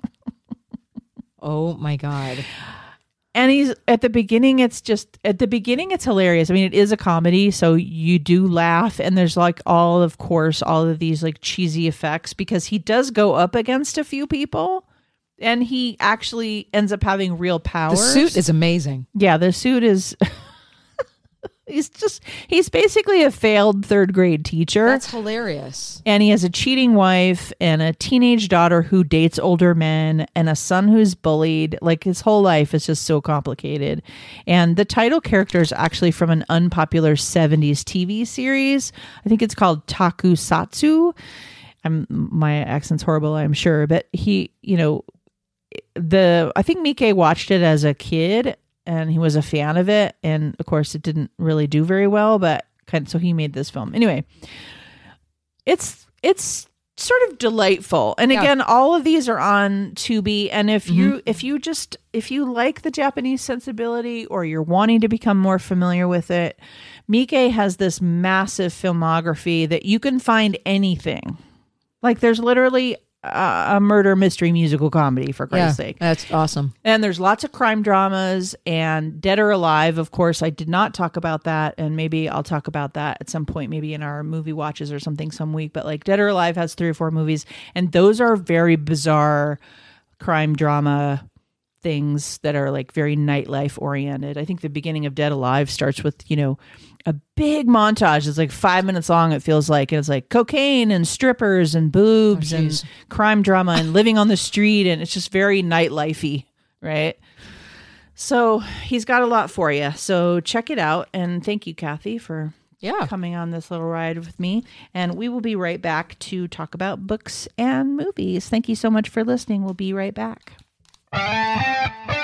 [SPEAKER 2] Oh my god.
[SPEAKER 1] And he's at the beginning it's just at the beginning it's hilarious i mean it is a comedy so you do laugh and there's like all of course all of these like cheesy effects because he does go up against a few people and he actually ends up having real
[SPEAKER 2] power.
[SPEAKER 1] The
[SPEAKER 2] suit is amazing.
[SPEAKER 1] yeah the suit is (laughs) he's just he's basically a failed third grade teacher
[SPEAKER 2] That's hilarious.
[SPEAKER 1] and he has a cheating wife and a teenage daughter who dates older men and a son who's bullied. Like his whole life is just so complicated. And the title character is actually from an unpopular 70s TV series. I think it's called Takusatsu. I'm my accent's horrible, I'm sure, but he, you know, the I think Miike watched it as a kid and he was a fan of it and of course it didn't really do very well, but kind of, so he made this film. Anyway, it's it's sort of delightful. And
[SPEAKER 2] Yeah.
[SPEAKER 1] again, all of these are on Tubi and if you mm-hmm. if you just if you like the Japanese sensibility or you're wanting to become more familiar with it, Miike has this massive filmography that you can find anything. Like there's literally a, murder mystery musical comedy for
[SPEAKER 2] Yeah,
[SPEAKER 1] Christ's sake.
[SPEAKER 2] that's awesome.
[SPEAKER 1] And there's lots of crime dramas and Dead or Alive. Of course, I did not talk about that, and maybe I'll talk about that at some point, maybe in our movie watches or something some week. But like Dead or Alive has three or four movies, and those are very bizarre crime drama things that are like very nightlife oriented. I think the beginning of Dead Alive starts with, you know, a big montage. It's like five minutes long, it feels like. And it's like cocaine and strippers and boobs oh,
[SPEAKER 2] and
[SPEAKER 1] crime drama and living on the street. And it's just very nightlifey, right? So he's got a lot for you. So check it out. And thank you, Kathy, for
[SPEAKER 2] Yeah.
[SPEAKER 1] coming on this little ride with me. And we will be right back to talk about books and movies. Thank you so much for listening. We'll be right back. Thank (laughs) you.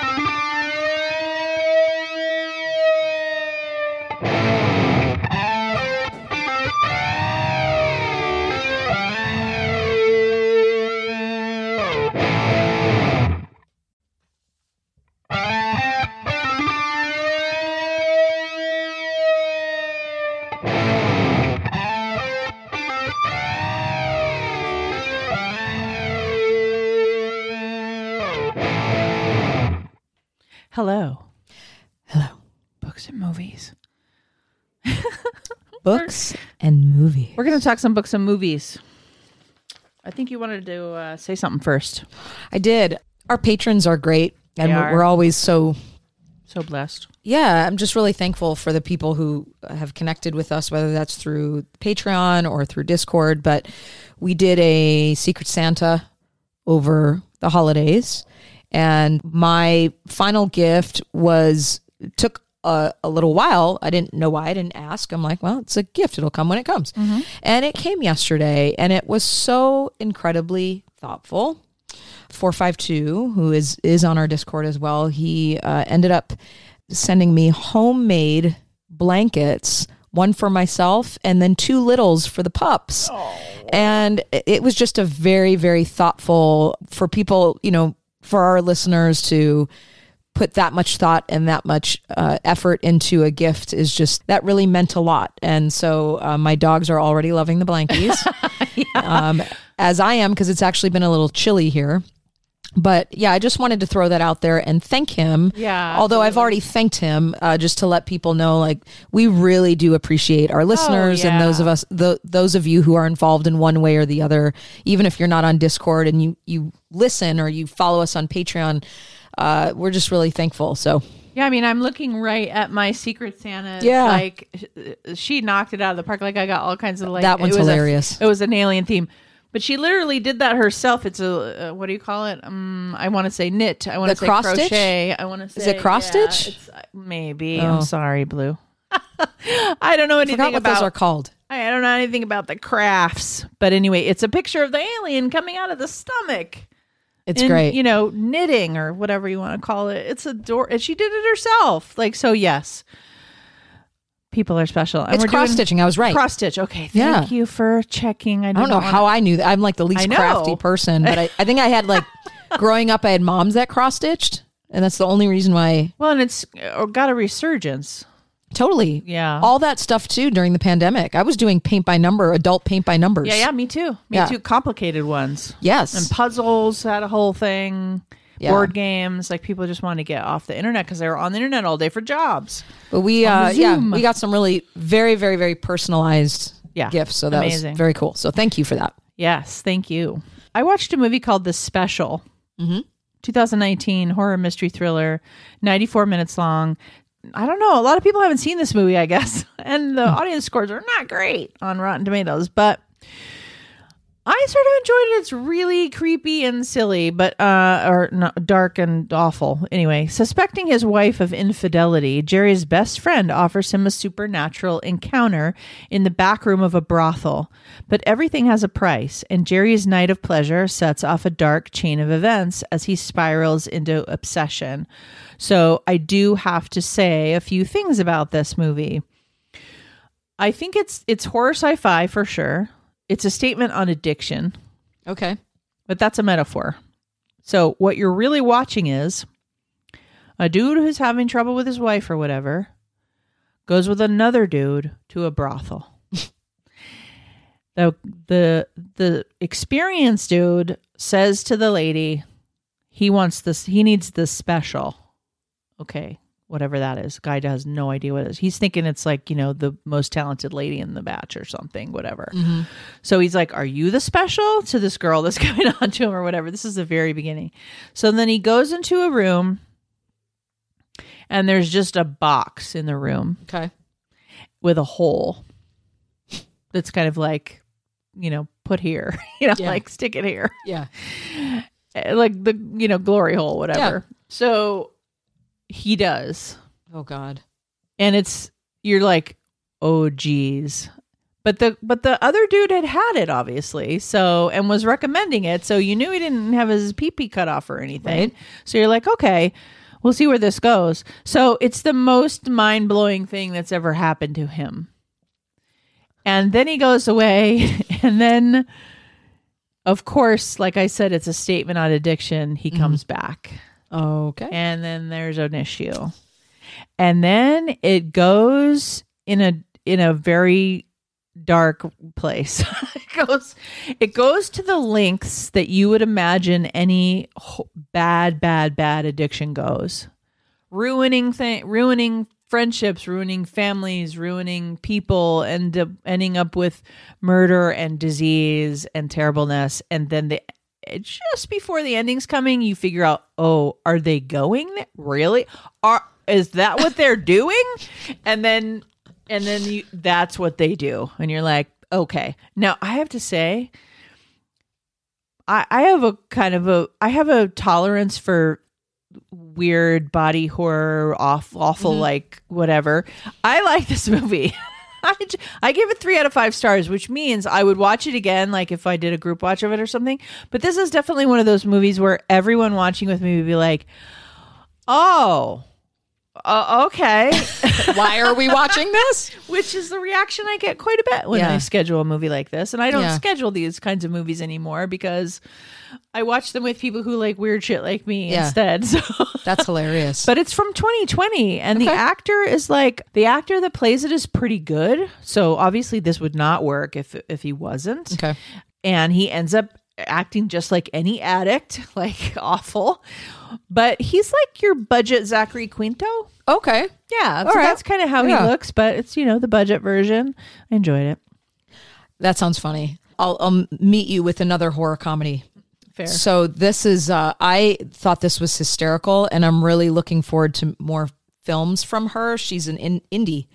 [SPEAKER 1] Hello.
[SPEAKER 2] Hello.
[SPEAKER 1] Books and movies. (laughs)
[SPEAKER 2] Books and movies.
[SPEAKER 1] We're going to talk some books and movies. I think you wanted to uh, say something first.
[SPEAKER 2] I did. Our patrons are great, and
[SPEAKER 1] are.
[SPEAKER 2] we're always so.
[SPEAKER 1] So blessed.
[SPEAKER 2] Yeah, I'm just really thankful for the people who have connected with us, whether that's through Patreon or through Discord. But we did a Secret Santa over the holidays, and my final gift was took a, a little while. I didn't know why. I didn't ask. I'm like, well, it's a gift. It'll come when it comes, and it came yesterday, and it was so incredibly thoughtful. 452 who is is on our discord as well he uh, ended up sending me homemade blankets one for myself and then two littles for the pups and it was just a very very thoughtful for people you know for our listeners to put that much thought and that much uh, effort into a gift is just that really meant a lot. And so uh, my dogs are already loving the blankies, (laughs) um, as I am because it's actually been a little chilly here. But yeah, I just wanted to throw that out there and thank him.
[SPEAKER 1] Yeah,
[SPEAKER 2] Although I've already thanked him, uh, just to let people know, like we really do appreciate our listeners and those of us, the, those of you who are involved in one way or the other. Even if you're not on Discord and you you listen or you follow us on Patreon, uh, we're just really thankful. So
[SPEAKER 1] Yeah, I mean, I'm looking right at my Secret Santa.
[SPEAKER 2] Yeah.
[SPEAKER 1] like she knocked it out of the park. Like I got all kinds of like
[SPEAKER 2] That one's
[SPEAKER 1] it was a-
[SPEAKER 2] hilarious.
[SPEAKER 1] it was an alien theme, but she literally did that herself. It's a uh, what do you call it? Um, I want to say knit. I want
[SPEAKER 2] The
[SPEAKER 1] to say
[SPEAKER 2] cross stitch?
[SPEAKER 1] crochet. I want to say Is
[SPEAKER 2] it cross
[SPEAKER 1] yeah,
[SPEAKER 2] stitch?
[SPEAKER 1] it's- uh, maybe.
[SPEAKER 2] Oh.
[SPEAKER 1] I'm sorry, Blue. (laughs) I don't know anything
[SPEAKER 2] forgot what
[SPEAKER 1] about
[SPEAKER 2] those are called.
[SPEAKER 1] I don't know anything about the crafts, but anyway, it's a picture of the alien coming out of the stomach.
[SPEAKER 2] It's great.
[SPEAKER 1] You know, knitting or whatever you want to call it. It's a door, and she did it herself. Like so, yes, people are special. And
[SPEAKER 2] it's cross stitching. I was right.
[SPEAKER 1] Cross stitch. Okay,
[SPEAKER 2] Yeah.
[SPEAKER 1] thank you for checking. I,
[SPEAKER 2] I don't know how I knew that. I'm like the least crafty person, but I, I think I had like (laughs) growing up, I had moms that cross stitched, and that's the only reason why.
[SPEAKER 1] Well, and it's uh, got a resurgence.
[SPEAKER 2] Totally.
[SPEAKER 1] Yeah.
[SPEAKER 2] All that stuff too during the pandemic. I was doing paint by number, adult paint by numbers.
[SPEAKER 1] Yeah, yeah, me too. Me
[SPEAKER 2] Yeah.
[SPEAKER 1] too. Complicated ones.
[SPEAKER 2] Yes.
[SPEAKER 1] And puzzles had a whole thing.
[SPEAKER 2] Yeah.
[SPEAKER 1] Board games, like people just want to get off the internet because they were on the internet all day for jobs.
[SPEAKER 2] But we, uh, yeah, we got some really very, very, very personalized
[SPEAKER 1] Yeah.
[SPEAKER 2] gifts. So that
[SPEAKER 1] Amazing.
[SPEAKER 2] was very cool. So thank you for that.
[SPEAKER 1] Yes, thank you. I watched a movie called The Special, 2019 horror mystery thriller, 94 minutes long. I don't know. A lot of people haven't seen this movie, I guess, (laughs) and the audience scores are not great on Rotten Tomatoes, but I sort of enjoyed it. It's really creepy and silly, but uh, or not, dark and awful. Anyway, suspecting his wife of infidelity, Jerry's best friend offers him a supernatural encounter in the back room of a brothel. But everything has a price, and Jerry's night of pleasure sets off a dark chain of events as he spirals into obsession. So I do have to say a few things about this movie. I think it's it's horror sci-fi for sure. It's a statement on addiction,
[SPEAKER 2] Okay.
[SPEAKER 1] but that's a metaphor. So what you're really watching is a dude who's having trouble with his wife or whatever goes with another dude to a brothel. (laughs) the the the experienced dude says to the lady he wants this he needs this special. Okay, whatever that is. Guy has no idea what it is. He's thinking it's like, you know, the most talented lady in the batch or something, whatever. So he's like, Are you the special to this girl that's (laughs) coming on to him or whatever? This is the very beginning. So then he goes into a room and there's just a box in the room
[SPEAKER 2] Okay.
[SPEAKER 1] with a hole that's kind of like, you know, put here, (laughs) you know,
[SPEAKER 2] Yeah.
[SPEAKER 1] like stick it here
[SPEAKER 2] Yeah. (laughs)
[SPEAKER 1] Eh, like the you know glory hole whatever so he does.
[SPEAKER 2] Oh God.
[SPEAKER 1] and it's you're like oh geez. But the but the other dude had had it obviously. So and was recommending it. So you knew he didn't have his pee pee cut off or anything.
[SPEAKER 2] Right.
[SPEAKER 1] so you're like okay we'll see where this goes. So it's the most mind-blowing thing that's ever happened to him. And then he goes away. (laughs) And then of course like i said it's a statement on addiction. He mm-hmm. comes back
[SPEAKER 2] Okay.
[SPEAKER 1] and then there's an issue. And then it goes in a in a very dark place. (laughs) It goes it goes to the lengths that you would imagine any bad bad bad addiction goes. Ruining thing ruining friendships ruining families ruining people and uh, ending up with murder and disease and terribleness. And then the just before the ending's coming you figure out oh are they going there? really? Are is that what they're (laughs) doing? And then and then you that's what they do. And you're like okay. Now i have to say i i have a kind of a i have a tolerance for weird body horror off awful mm-hmm. like whatever. I like this movie (laughs) I, I gave it three out of five stars, which means I would watch it again, like if I did a group watch of it or something. But this is definitely one of those movies where everyone watching with me would be like, "Oh, uh, okay. (laughs)
[SPEAKER 2] Why are we watching this? (laughs)
[SPEAKER 1] Which is the reaction I get quite a bit when
[SPEAKER 2] Yeah.
[SPEAKER 1] I schedule a movie like this. And I don't
[SPEAKER 2] Yeah.
[SPEAKER 1] schedule these kinds of movies anymore because I watch them with people who like weird shit like me
[SPEAKER 2] Yeah.
[SPEAKER 1] instead. (laughs) So
[SPEAKER 2] That's hilarious.
[SPEAKER 1] But it's from 2020, and the actor is like the actor that plays it is pretty good. So obviously, this would not work if if he wasn't.
[SPEAKER 2] okay.
[SPEAKER 1] And he ends up acting just like any addict, (laughs) like awful. But he's like your budget Zachary Quinto.
[SPEAKER 2] Okay.
[SPEAKER 1] Yeah, so
[SPEAKER 2] right.
[SPEAKER 1] that's kind of how
[SPEAKER 2] Yeah.
[SPEAKER 1] he looks. But it's you know the budget version. I enjoyed it.
[SPEAKER 2] That sounds funny. I'll, I'll meet you with another horror comedy.
[SPEAKER 1] Fair.
[SPEAKER 2] So this is uh I thought this was hysterical and I'm really looking forward to more films from her. She's an in, indie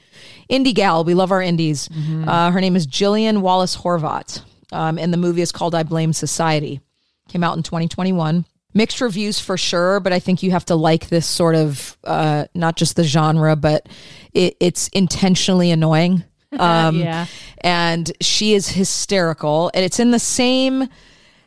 [SPEAKER 2] indie gal. We love our indies. Uh, her name is Jillian Wallace Horvat. Um, and the movie is called I Blame Society. Came out in 2021. Mixed reviews for sure, but I think you have to like this sort of uh, not just the genre, but it, it's intentionally annoying. (laughs) Um,
[SPEAKER 1] Yeah.
[SPEAKER 2] and she is hysterical, and it's in the same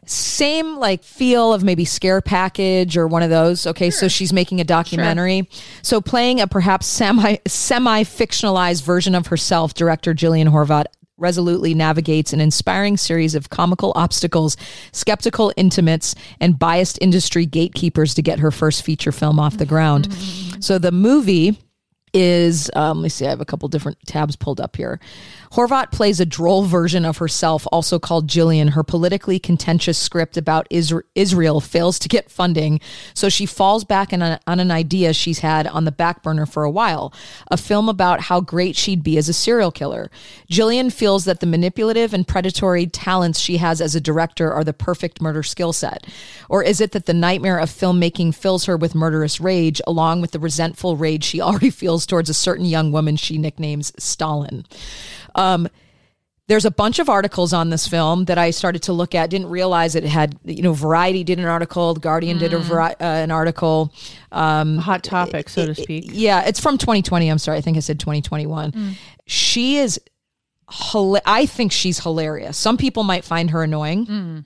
[SPEAKER 2] same like feel of maybe scare package or one of those. Okay so she's making a documentary. So playing a perhaps semi semi fictionalized version of herself director Jillian Horvat resolutely navigates an inspiring series of comical obstacles skeptical intimates and biased industry gatekeepers to get her first feature film off the ground. So the movie is um, let me see i have a couple different tabs pulled up here horvat plays a droll version of herself also called jillian. Her politically contentious script about Isra- israel fails to get funding so she falls back on, a, on an idea she's had on the back burner for a while a film about how great she'd be as a serial killer. Jillian feels that the manipulative and predatory talents she has as a director are the perfect murder skill set. Or is it that the nightmare of filmmaking fills her with murderous rage along with the resentful rage she (laughs) already feels towards a certain young woman she nicknames Stalin. Um, there's a bunch of articles on this film that I started to look at. Didn't realize it had, you know, Variety did an article, The Guardian did a vari- uh, an article. Um,
[SPEAKER 1] Hot topic, so to speak.
[SPEAKER 2] yeah, it's from 2020. I'm sorry, I think I said 2021. She is, I think she's hilarious. Some people might find her annoying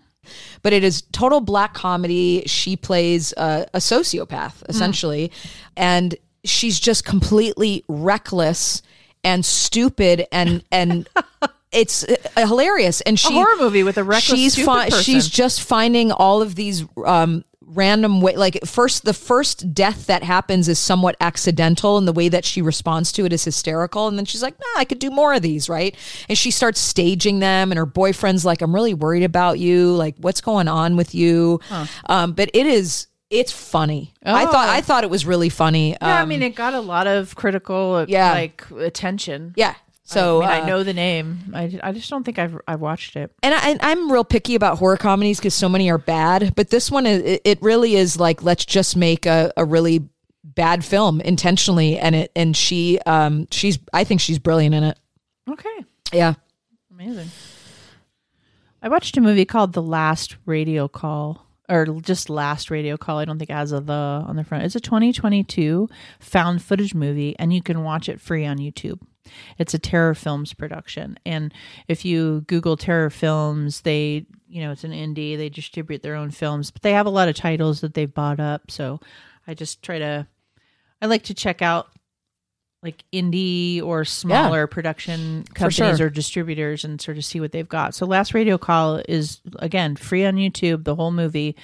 [SPEAKER 2] but it is total black comedy. She plays a, a sociopath essentially, and she's just completely reckless and stupid and and (laughs) it's uh, hilarious. And she
[SPEAKER 1] horror movie with a reckless,
[SPEAKER 2] she's
[SPEAKER 1] stupid
[SPEAKER 2] fi-
[SPEAKER 1] person.
[SPEAKER 2] she's just finding all of these um random way like first the first death that happens is somewhat accidental and the way that she responds to it is hysterical. And then she's like nah i could do more of these right? And she starts staging them and her boyfriend's like i'm really worried about you. Like what's going on with you? Um but it is it's funny i thought
[SPEAKER 1] Oh.
[SPEAKER 2] i thought it was really funny
[SPEAKER 1] Yeah, I
[SPEAKER 2] Um,
[SPEAKER 1] mean, it got a lot of critical,
[SPEAKER 2] Yeah.
[SPEAKER 1] like attention.
[SPEAKER 2] yeah so
[SPEAKER 1] I, mean, I
[SPEAKER 2] uh,
[SPEAKER 1] know the name. I, I just don't think I've I've watched it.
[SPEAKER 2] and I, I'm real picky about horror comedies because so many are bad. But this one, is- it, it really is like let's just make a, a really bad film intentionally, and it and she um she's I think she's brilliant in it.
[SPEAKER 1] Okay,
[SPEAKER 2] Yeah,
[SPEAKER 1] amazing. I watched a movie called The Last Radio Call, or just Last Radio Call. I don't think it has a the on the front. It's a 2022 found footage movie, and you can watch it free on YouTube. It's a Terror Films production, and if you Google Terror Films, they you know it's an indie. They distribute their own films, but they have a lot of titles that they've bought up. So I just try to. I like to check out like indie or smaller production companies
[SPEAKER 2] sure.
[SPEAKER 1] or distributors and sort of see what they've got. So Last Radio Call is again free on YouTube, the whole movie.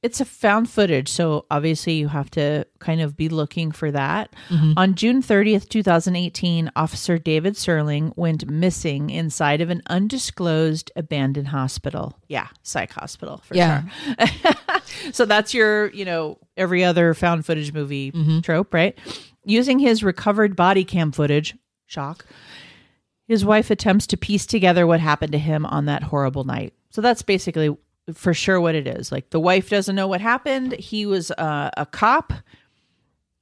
[SPEAKER 1] It's a found footage, so obviously you have to kind of be looking for that. Mm-hmm. On June 30th, 2018, Officer David Serling went missing inside of an undisclosed abandoned hospital. Yeah, psych hospital for
[SPEAKER 2] Yeah.
[SPEAKER 1] sure. (laughs) so that's your, you know, every other found footage movie mm-hmm. trope, right? Using his recovered body cam footage, shock, his wife attempts to piece together what happened to him on that horrible night. So that's basically for sure what it is. Like the wife doesn't know what happened. He was uh, a cop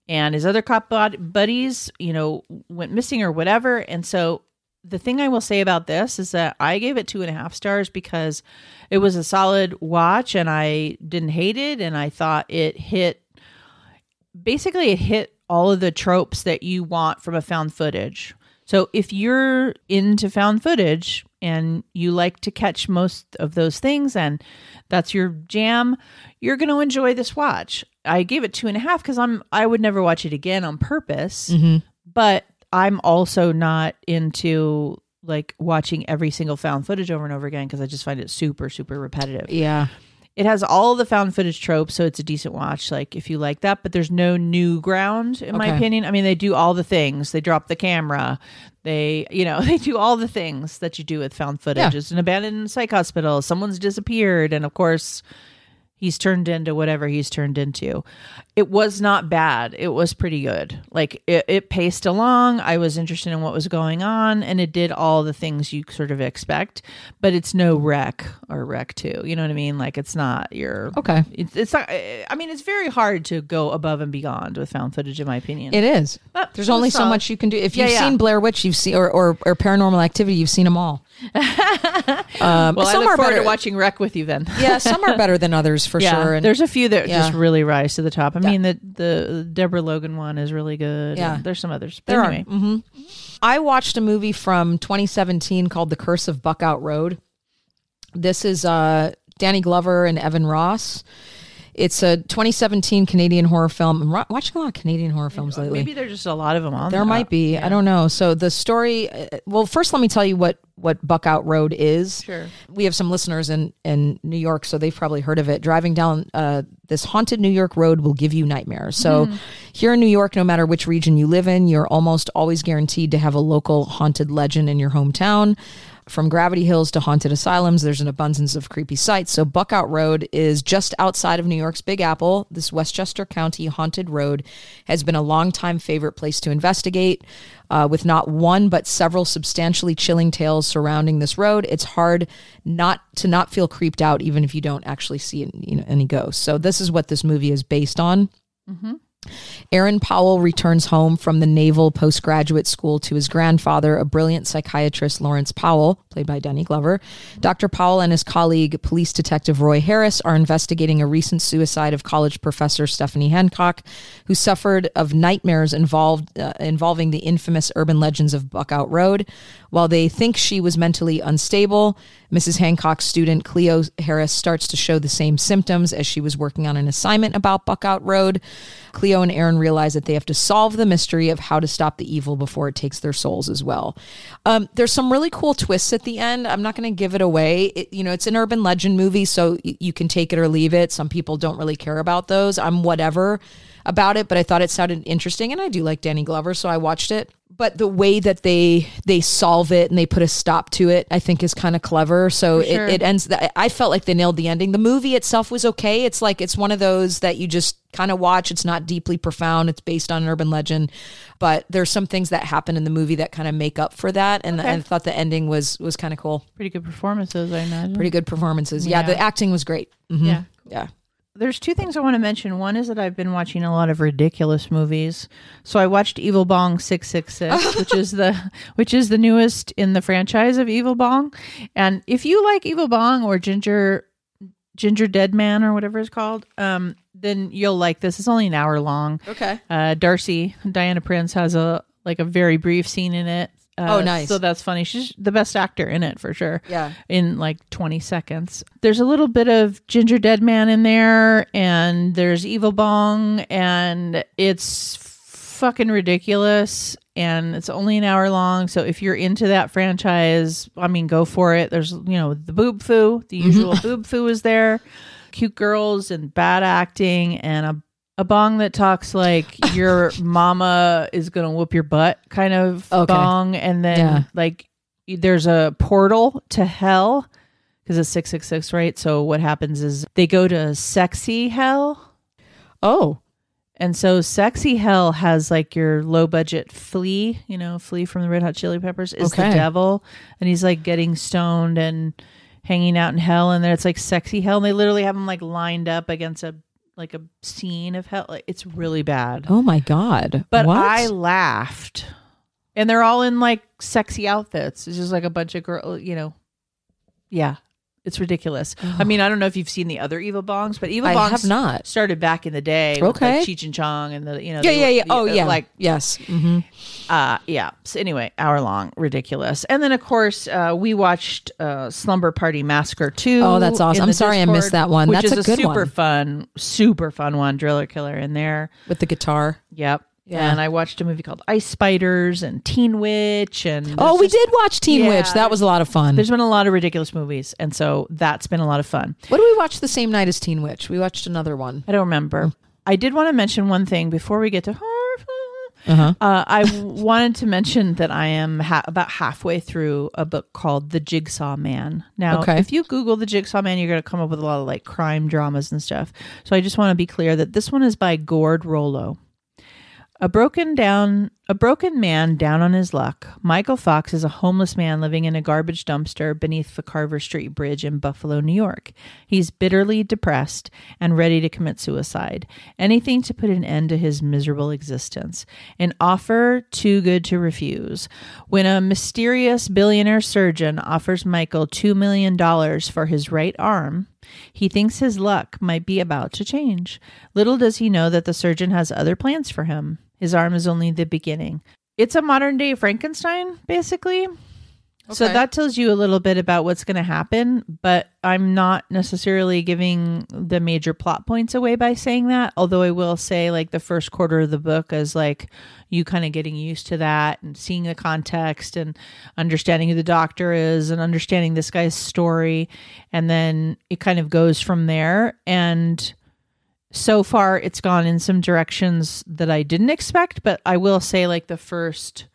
[SPEAKER 1] and his other cop bud- buddies, you know, went missing or whatever. And so the thing I will say about this is that I gave it two and a half stars because it was a solid watch and I didn't hate it. And I thought it hit basically, it hit all of the tropes that you want from a found footage. So if you're into found footage and you like to catch most of those things and that's your jam, you're going to enjoy this watch. I gave it two and a half because I'm I would never watch it again on purpose, mm-hmm. but I'm also not into like watching every single found footage over and over again because I just find it super super repetitive.
[SPEAKER 2] Yeah.
[SPEAKER 1] It has all the found footage tropes, so it's a decent watch. Like if you like that, but there's no new ground in my
[SPEAKER 2] Okay.
[SPEAKER 1] opinion. I mean, they do all the things. They drop the camera. They, you know, (laughs) they do all the things that you do with found footage.
[SPEAKER 2] Yeah.
[SPEAKER 1] It's an abandoned psych hospital. Someone's disappeared, and of course, he's turned into whatever he's turned into. It was not bad. It was pretty good. Like it, it paced along. I was interested in what was going on, and it did all the things you sort of expect. But it's no REC or REC two. You know what I mean? Like it's not your
[SPEAKER 2] Okay.
[SPEAKER 1] It's, it's not. I mean, it's very hard to go above and beyond with found footage, in my opinion.
[SPEAKER 2] It is.
[SPEAKER 1] But
[SPEAKER 2] There's only so much you can do. If you've
[SPEAKER 1] yeah.
[SPEAKER 2] seen Blair Witch, you've seen or, or or Paranormal Activity, you've seen them all. (laughs) um,
[SPEAKER 1] well, I
[SPEAKER 2] some
[SPEAKER 1] look
[SPEAKER 2] are
[SPEAKER 1] forward
[SPEAKER 2] better.
[SPEAKER 1] to watching REC with you then. (laughs)
[SPEAKER 2] yeah, some are better than others for
[SPEAKER 1] yeah,
[SPEAKER 2] sure. And
[SPEAKER 1] there's a few that
[SPEAKER 2] Yeah.
[SPEAKER 1] just really rise to the top. I
[SPEAKER 2] Yeah.
[SPEAKER 1] mean, the the Deborah Logan one is really good.
[SPEAKER 2] Yeah.
[SPEAKER 1] there's some others. But
[SPEAKER 2] There
[SPEAKER 1] anyway,
[SPEAKER 2] are. hmm I watched a movie from 2017 called The Curse of Buckout Road. This is uh, Danny Glover and Evan Ross. It's a 2017 Canadian horror film. I'm ro- watching a lot of Canadian horror films lately.
[SPEAKER 1] maybe there's just a lot of them on
[SPEAKER 2] There There might be. I don't know. So the story. uh, Well, first let me tell you what what Buckout Road is.
[SPEAKER 1] Sure.
[SPEAKER 2] We have some listeners in in New York, so they've probably heard of it. Driving down uh, this haunted New York road will give you nightmares. So here in New York, no matter which region you live in, you're almost always guaranteed to have a local haunted legend in your hometown. From gravity hills to haunted asylums, there's an abundance of creepy sights. So, Buckout Road is just outside of New York's Big Apple. This Westchester County haunted road has been a longtime favorite place to investigate. Uh, with not one but several substantially chilling tales surrounding this road, it's hard not to not feel creeped out, even if you don't actually see you know, any ghosts. So, this is what this movie is based on. Aaron Powell returns home from the Naval Postgraduate School to his grandfather, a brilliant psychiatrist, Lawrence Powell, played by Danny Glover. Dr. Powell and his colleague, police detective Roy Harris, are investigating a recent suicide of college professor Stephanie Hancock, who suffered of nightmares involved uh, involving the infamous urban legends of Buckout Road. While they think she was mentally unstable, Mrs. Hancock's student Cleo Harris starts to show the same symptoms as she was working on an assignment about Buckout Road. Cleo and Aaron realize that they have to solve the mystery of how to stop the evil before it takes their souls as well. Um, there's some really cool twists at the end. I'm not going to give it away. It, you know, it's an urban legend movie, so y- you can take it or leave it. Some people don't really care about those. I'm whatever about it, but I thought it sounded interesting, and I do like Danny Glover, so I watched it. But the way that they they solve it and they put a stop to it, I think is kind of clever. So it,
[SPEAKER 1] sure.
[SPEAKER 2] it ends. I felt like they nailed the ending. The movie itself was okay. It's like it's one of those that you just kind of watch. It's not deeply profound. It's based on an urban legend, but there's some things that happen in the movie that kind of make up for that. And
[SPEAKER 1] Okay.
[SPEAKER 2] I thought the ending was was kind of cool.
[SPEAKER 1] Pretty good performances, I imagine.
[SPEAKER 2] Pretty good performances. Yeah,
[SPEAKER 1] Yeah.
[SPEAKER 2] the acting was great. Mhm.
[SPEAKER 1] Yeah.
[SPEAKER 2] yeah.
[SPEAKER 1] There's two things I want to mention. One is that I've been watching a lot of ridiculous movies. So I watched Evil Bong 666, (laughs) which is the which is the newest in the franchise of Evil Bong. And if you like Evil Bong or Ginger Ginger Dead Man or whatever it's called, um, then you'll like this. It's only an hour long.
[SPEAKER 2] Okay.
[SPEAKER 1] Uh, Darcy Diana Prince has a like a very brief scene in it. Uh,
[SPEAKER 2] Oh, nice.
[SPEAKER 1] So that's funny. She's the best actor in it for sure.
[SPEAKER 2] Yeah.
[SPEAKER 1] In like 20 seconds. There's a little bit of Ginger Dead Man in there, and there's Evil Bong, and it's fucking ridiculous. And it's only an hour long. So if you're into that franchise, I mean, go for it. There's, you know, the boob foo, the usual boob foo is there, cute girls and bad acting, and a a bong that talks like (laughs) your mama is gonna whoop your butt kind of
[SPEAKER 2] Okay.
[SPEAKER 1] bong and then
[SPEAKER 2] Yeah.
[SPEAKER 1] like there's a portal to hell because it's 666 right so what happens is they go to sexy hell
[SPEAKER 2] Oh.
[SPEAKER 1] and so sexy hell has like your low budget flea you know flea from the red hot chili peppers is
[SPEAKER 2] Okay.
[SPEAKER 1] the devil and he's like getting stoned and hanging out in hell and then it's like sexy hell and they literally have him like lined up against a like a scene of hell like, it's really bad
[SPEAKER 2] Oh my God.
[SPEAKER 1] but
[SPEAKER 2] What?
[SPEAKER 1] I laughed. And they're all in like sexy outfits. It's just like a bunch of girl, you know. Yeah. It's ridiculous. I mean, I don't know if you've seen the other Evil Bongs, but Evil
[SPEAKER 2] I
[SPEAKER 1] Bongs
[SPEAKER 2] have not.
[SPEAKER 1] started back in the day. With
[SPEAKER 2] Okay.
[SPEAKER 1] like Cheech and Chong and the you know
[SPEAKER 2] Yeah,
[SPEAKER 1] the-
[SPEAKER 2] yeah, yeah. Oh, yeah.
[SPEAKER 1] like
[SPEAKER 2] yes. hmm
[SPEAKER 1] uh yeah so anyway hour long ridiculous and then of course uh we watched uh slumber party massacre 2
[SPEAKER 2] Oh, that's awesome.
[SPEAKER 1] in
[SPEAKER 2] I'm
[SPEAKER 1] the
[SPEAKER 2] sorry I missed that one.
[SPEAKER 1] which
[SPEAKER 2] That's
[SPEAKER 1] is
[SPEAKER 2] a good
[SPEAKER 1] super
[SPEAKER 2] one.
[SPEAKER 1] fun super fun one driller killer in there
[SPEAKER 2] With the guitar.
[SPEAKER 1] yep
[SPEAKER 2] Yeah.
[SPEAKER 1] and i watched a movie called ice spiders and teen witch and
[SPEAKER 2] Oh, we
[SPEAKER 1] just-
[SPEAKER 2] did watch Teen
[SPEAKER 1] Yeah,
[SPEAKER 2] Witch. That was a lot of fun.
[SPEAKER 1] there's been a lot of ridiculous movies and so that's been a lot of fun
[SPEAKER 2] What do we watch the same night as Teen Witch? We watched another one.
[SPEAKER 1] i don't remember i did want to mention one thing before we get to horror
[SPEAKER 2] Uh-huh.
[SPEAKER 1] Uh, I wanted to mention that I am ha- about halfway through a book called The Jigsaw Man. Now,
[SPEAKER 2] Okay.
[SPEAKER 1] if you Google The Jigsaw Man, you're going to come up with a lot of like crime dramas and stuff. So I just want to be clear that this one is by Gord Rollo. A broken down, a broken man down on his luck. Michael Fox is a homeless man living in a garbage dumpster beneath the Carver Street Bridge in Buffalo, New York. He's bitterly depressed and ready to commit suicide. Anything to put an end to his miserable existence. An offer too good to refuse. When a mysterious billionaire surgeon offers Michael $2 million for his right arm, he thinks his luck might be about to change. Little does he know that the surgeon has other plans for him. His arm is only the beginning. It's a modern day Frankenstein, basically. So that tells you a little bit about what's going to happen, but I'm not necessarily giving the major plot points away by saying that. Although I will say, like, the first quarter of the book is like you kind of getting used to that and seeing the context and understanding who the doctor is and understanding this guy's story. And then it kind of goes from there. And so far, it's gone in some directions that I didn't expect, but I will say, like, the first.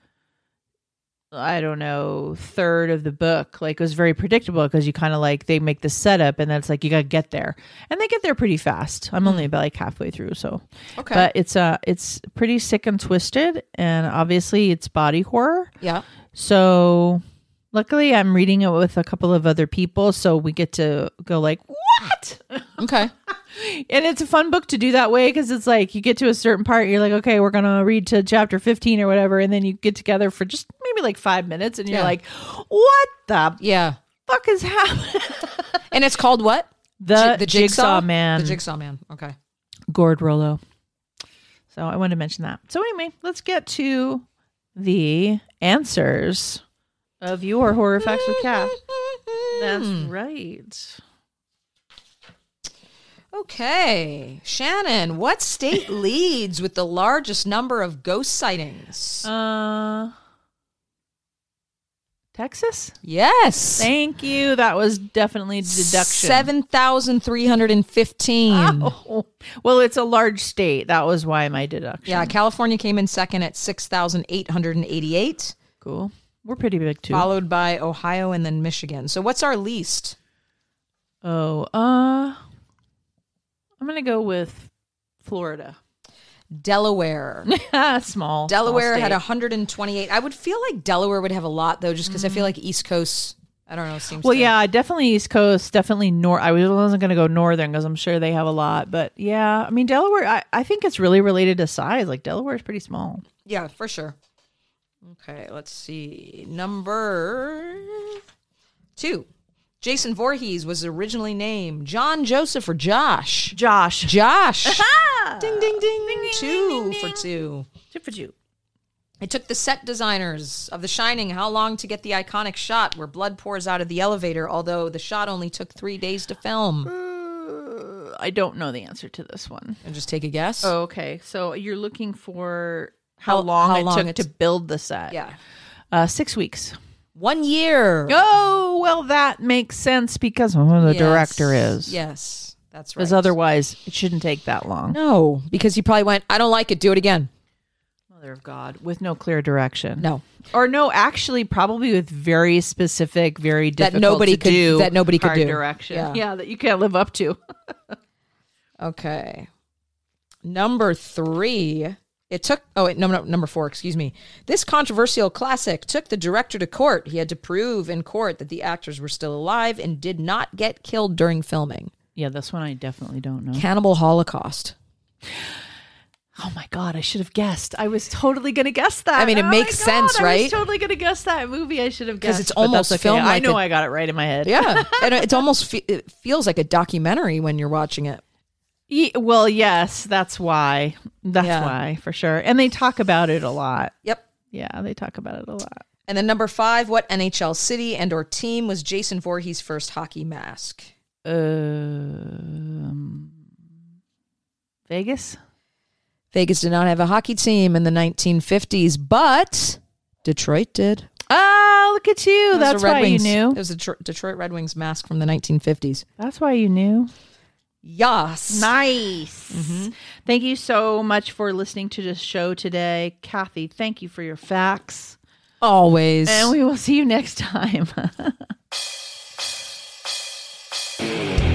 [SPEAKER 1] I don't know, third of the book, like was very predictable because you kind of like they make the setup and then it's like you got to get there, and they get there pretty fast. I'm only about like halfway through, so
[SPEAKER 2] Okay.
[SPEAKER 1] but it's uh it's pretty sick and twisted, and obviously it's body horror.
[SPEAKER 2] yeah.
[SPEAKER 1] So luckily, I'm reading it with a couple of other people, so we get to go like what (laughs)
[SPEAKER 2] Okay.
[SPEAKER 1] and it's a fun book to do that way because it's like you get to a certain part you're like okay we're gonna read to chapter 15 or whatever and then you get together for just maybe like five minutes and you're
[SPEAKER 2] Yeah.
[SPEAKER 1] like what the
[SPEAKER 2] Yeah.
[SPEAKER 1] fuck is happening
[SPEAKER 2] And it's called what?
[SPEAKER 1] the,
[SPEAKER 2] Ji-
[SPEAKER 1] jigsaw, man
[SPEAKER 2] The Jigsaw Man. Okay.
[SPEAKER 1] gord rollo so i wanted to mention that so anyway let's get to the answers of your horror facts with Kath. that's (laughs) hmm. right
[SPEAKER 2] Okay. Shannon, what state (laughs) leads with the largest number of ghost sightings?
[SPEAKER 1] uh texas
[SPEAKER 2] yes.
[SPEAKER 1] Thank you. That was definitely deduction.
[SPEAKER 2] 7,315. (laughs)
[SPEAKER 1] Oh. Well, it's a large state. That was why my deduction.
[SPEAKER 2] Yeah, California came in second at 6,888,
[SPEAKER 1] Cool. We're pretty big too.
[SPEAKER 2] followed by Ohio and then Michigan. So what's our least?
[SPEAKER 1] Oh, uh, I'm gonna go with Florida.
[SPEAKER 2] Delaware. (laughs)
[SPEAKER 1] small.
[SPEAKER 2] Delaware
[SPEAKER 1] small
[SPEAKER 2] had 128. I would feel like Delaware would have a lot though, just because I feel mm. like East Coast. I don't know. Seems
[SPEAKER 1] Well,
[SPEAKER 2] to-
[SPEAKER 1] yeah, definitely East Coast, definitely north. I wasn't going to go northern because I'm sure they have a lot, but yeah, I mean Delaware. I, I think it's really related to size. Like Delaware is pretty small.
[SPEAKER 2] yeah, for sure. Okay, let's see. Number two. Jason Voorhees was originally named John Joseph or Josh.
[SPEAKER 1] Josh,
[SPEAKER 2] Josh. (laughs) (laughs) ding, ding, ding. two for two.
[SPEAKER 1] tip for two.
[SPEAKER 2] It took the set designers of The Shining how long to get the iconic shot where blood pours out of the elevator, although the shot only took three days to film?
[SPEAKER 1] Uh, I don't know the answer to this one.
[SPEAKER 2] And just take a guess.
[SPEAKER 1] Oh, okay. So you're looking for how,
[SPEAKER 2] How-
[SPEAKER 1] long
[SPEAKER 2] how
[SPEAKER 1] it
[SPEAKER 2] long
[SPEAKER 1] took
[SPEAKER 2] it's-
[SPEAKER 1] to build the set?
[SPEAKER 2] Yeah.
[SPEAKER 1] Uh, six weeks.
[SPEAKER 2] One year.
[SPEAKER 1] Oh, well, that makes sense because of who the
[SPEAKER 2] Yes.
[SPEAKER 1] director is.
[SPEAKER 2] Yes, that's right.
[SPEAKER 1] Because otherwise, it shouldn't take that long.
[SPEAKER 2] No, because he probably went, I don't like it, do it again.
[SPEAKER 1] Mother of God, with no clear direction.
[SPEAKER 2] No.
[SPEAKER 1] or no, actually, probably with very specific, very
[SPEAKER 2] That nobody could-
[SPEAKER 1] do
[SPEAKER 2] that nobody could do.
[SPEAKER 1] direction.
[SPEAKER 2] Yeah.
[SPEAKER 1] Yeah. that you can't live up to. (laughs)
[SPEAKER 2] Okay. Number three. It took, oh, wait, no, no, number four, excuse me. This controversial classic took the director to court. He had to prove in court that the actors were still alive and did not get killed during filming.
[SPEAKER 1] Yeah, this one I definitely don't know.
[SPEAKER 2] Cannibal Holocaust.
[SPEAKER 1] Oh my god, I should have guessed. I was totally gonna guess that.
[SPEAKER 2] I mean, it
[SPEAKER 1] Oh
[SPEAKER 2] makes
[SPEAKER 1] God,
[SPEAKER 2] sense,
[SPEAKER 1] I
[SPEAKER 2] right?
[SPEAKER 1] was totally gonna guess that movie. I should have guessed
[SPEAKER 2] because it's almost
[SPEAKER 1] okay.
[SPEAKER 2] filmed
[SPEAKER 1] I
[SPEAKER 2] like
[SPEAKER 1] know
[SPEAKER 2] a-
[SPEAKER 1] I got it right in my head.
[SPEAKER 2] Yeah, (laughs) and it's almost fe- it feels like a documentary when you're watching it.
[SPEAKER 1] Ye- well, yes, that's why. That's
[SPEAKER 2] Yeah.
[SPEAKER 1] why for sure. And they talk about it a lot.
[SPEAKER 2] Yep.
[SPEAKER 1] Yeah, they talk about it a lot.
[SPEAKER 2] And then number five, what NHL city and or team was Jason Voorhees' first hockey mask?
[SPEAKER 1] Um, Vegas.
[SPEAKER 2] Vegas did not have a hockey team in the 1950s, but Detroit did.
[SPEAKER 1] Ah, look at you.
[SPEAKER 2] It was a
[SPEAKER 1] That's why
[SPEAKER 2] Wings-
[SPEAKER 1] you knew.
[SPEAKER 2] It was a Tr- Detroit Red Wings mask from the 1950s.
[SPEAKER 1] That's why you knew.
[SPEAKER 2] Yes.
[SPEAKER 1] Nice. Mm-hmm. Thank you so much for listening to this show today. Kathy, thank you for your facts.
[SPEAKER 2] Always.
[SPEAKER 1] And we will see you next time. (laughs)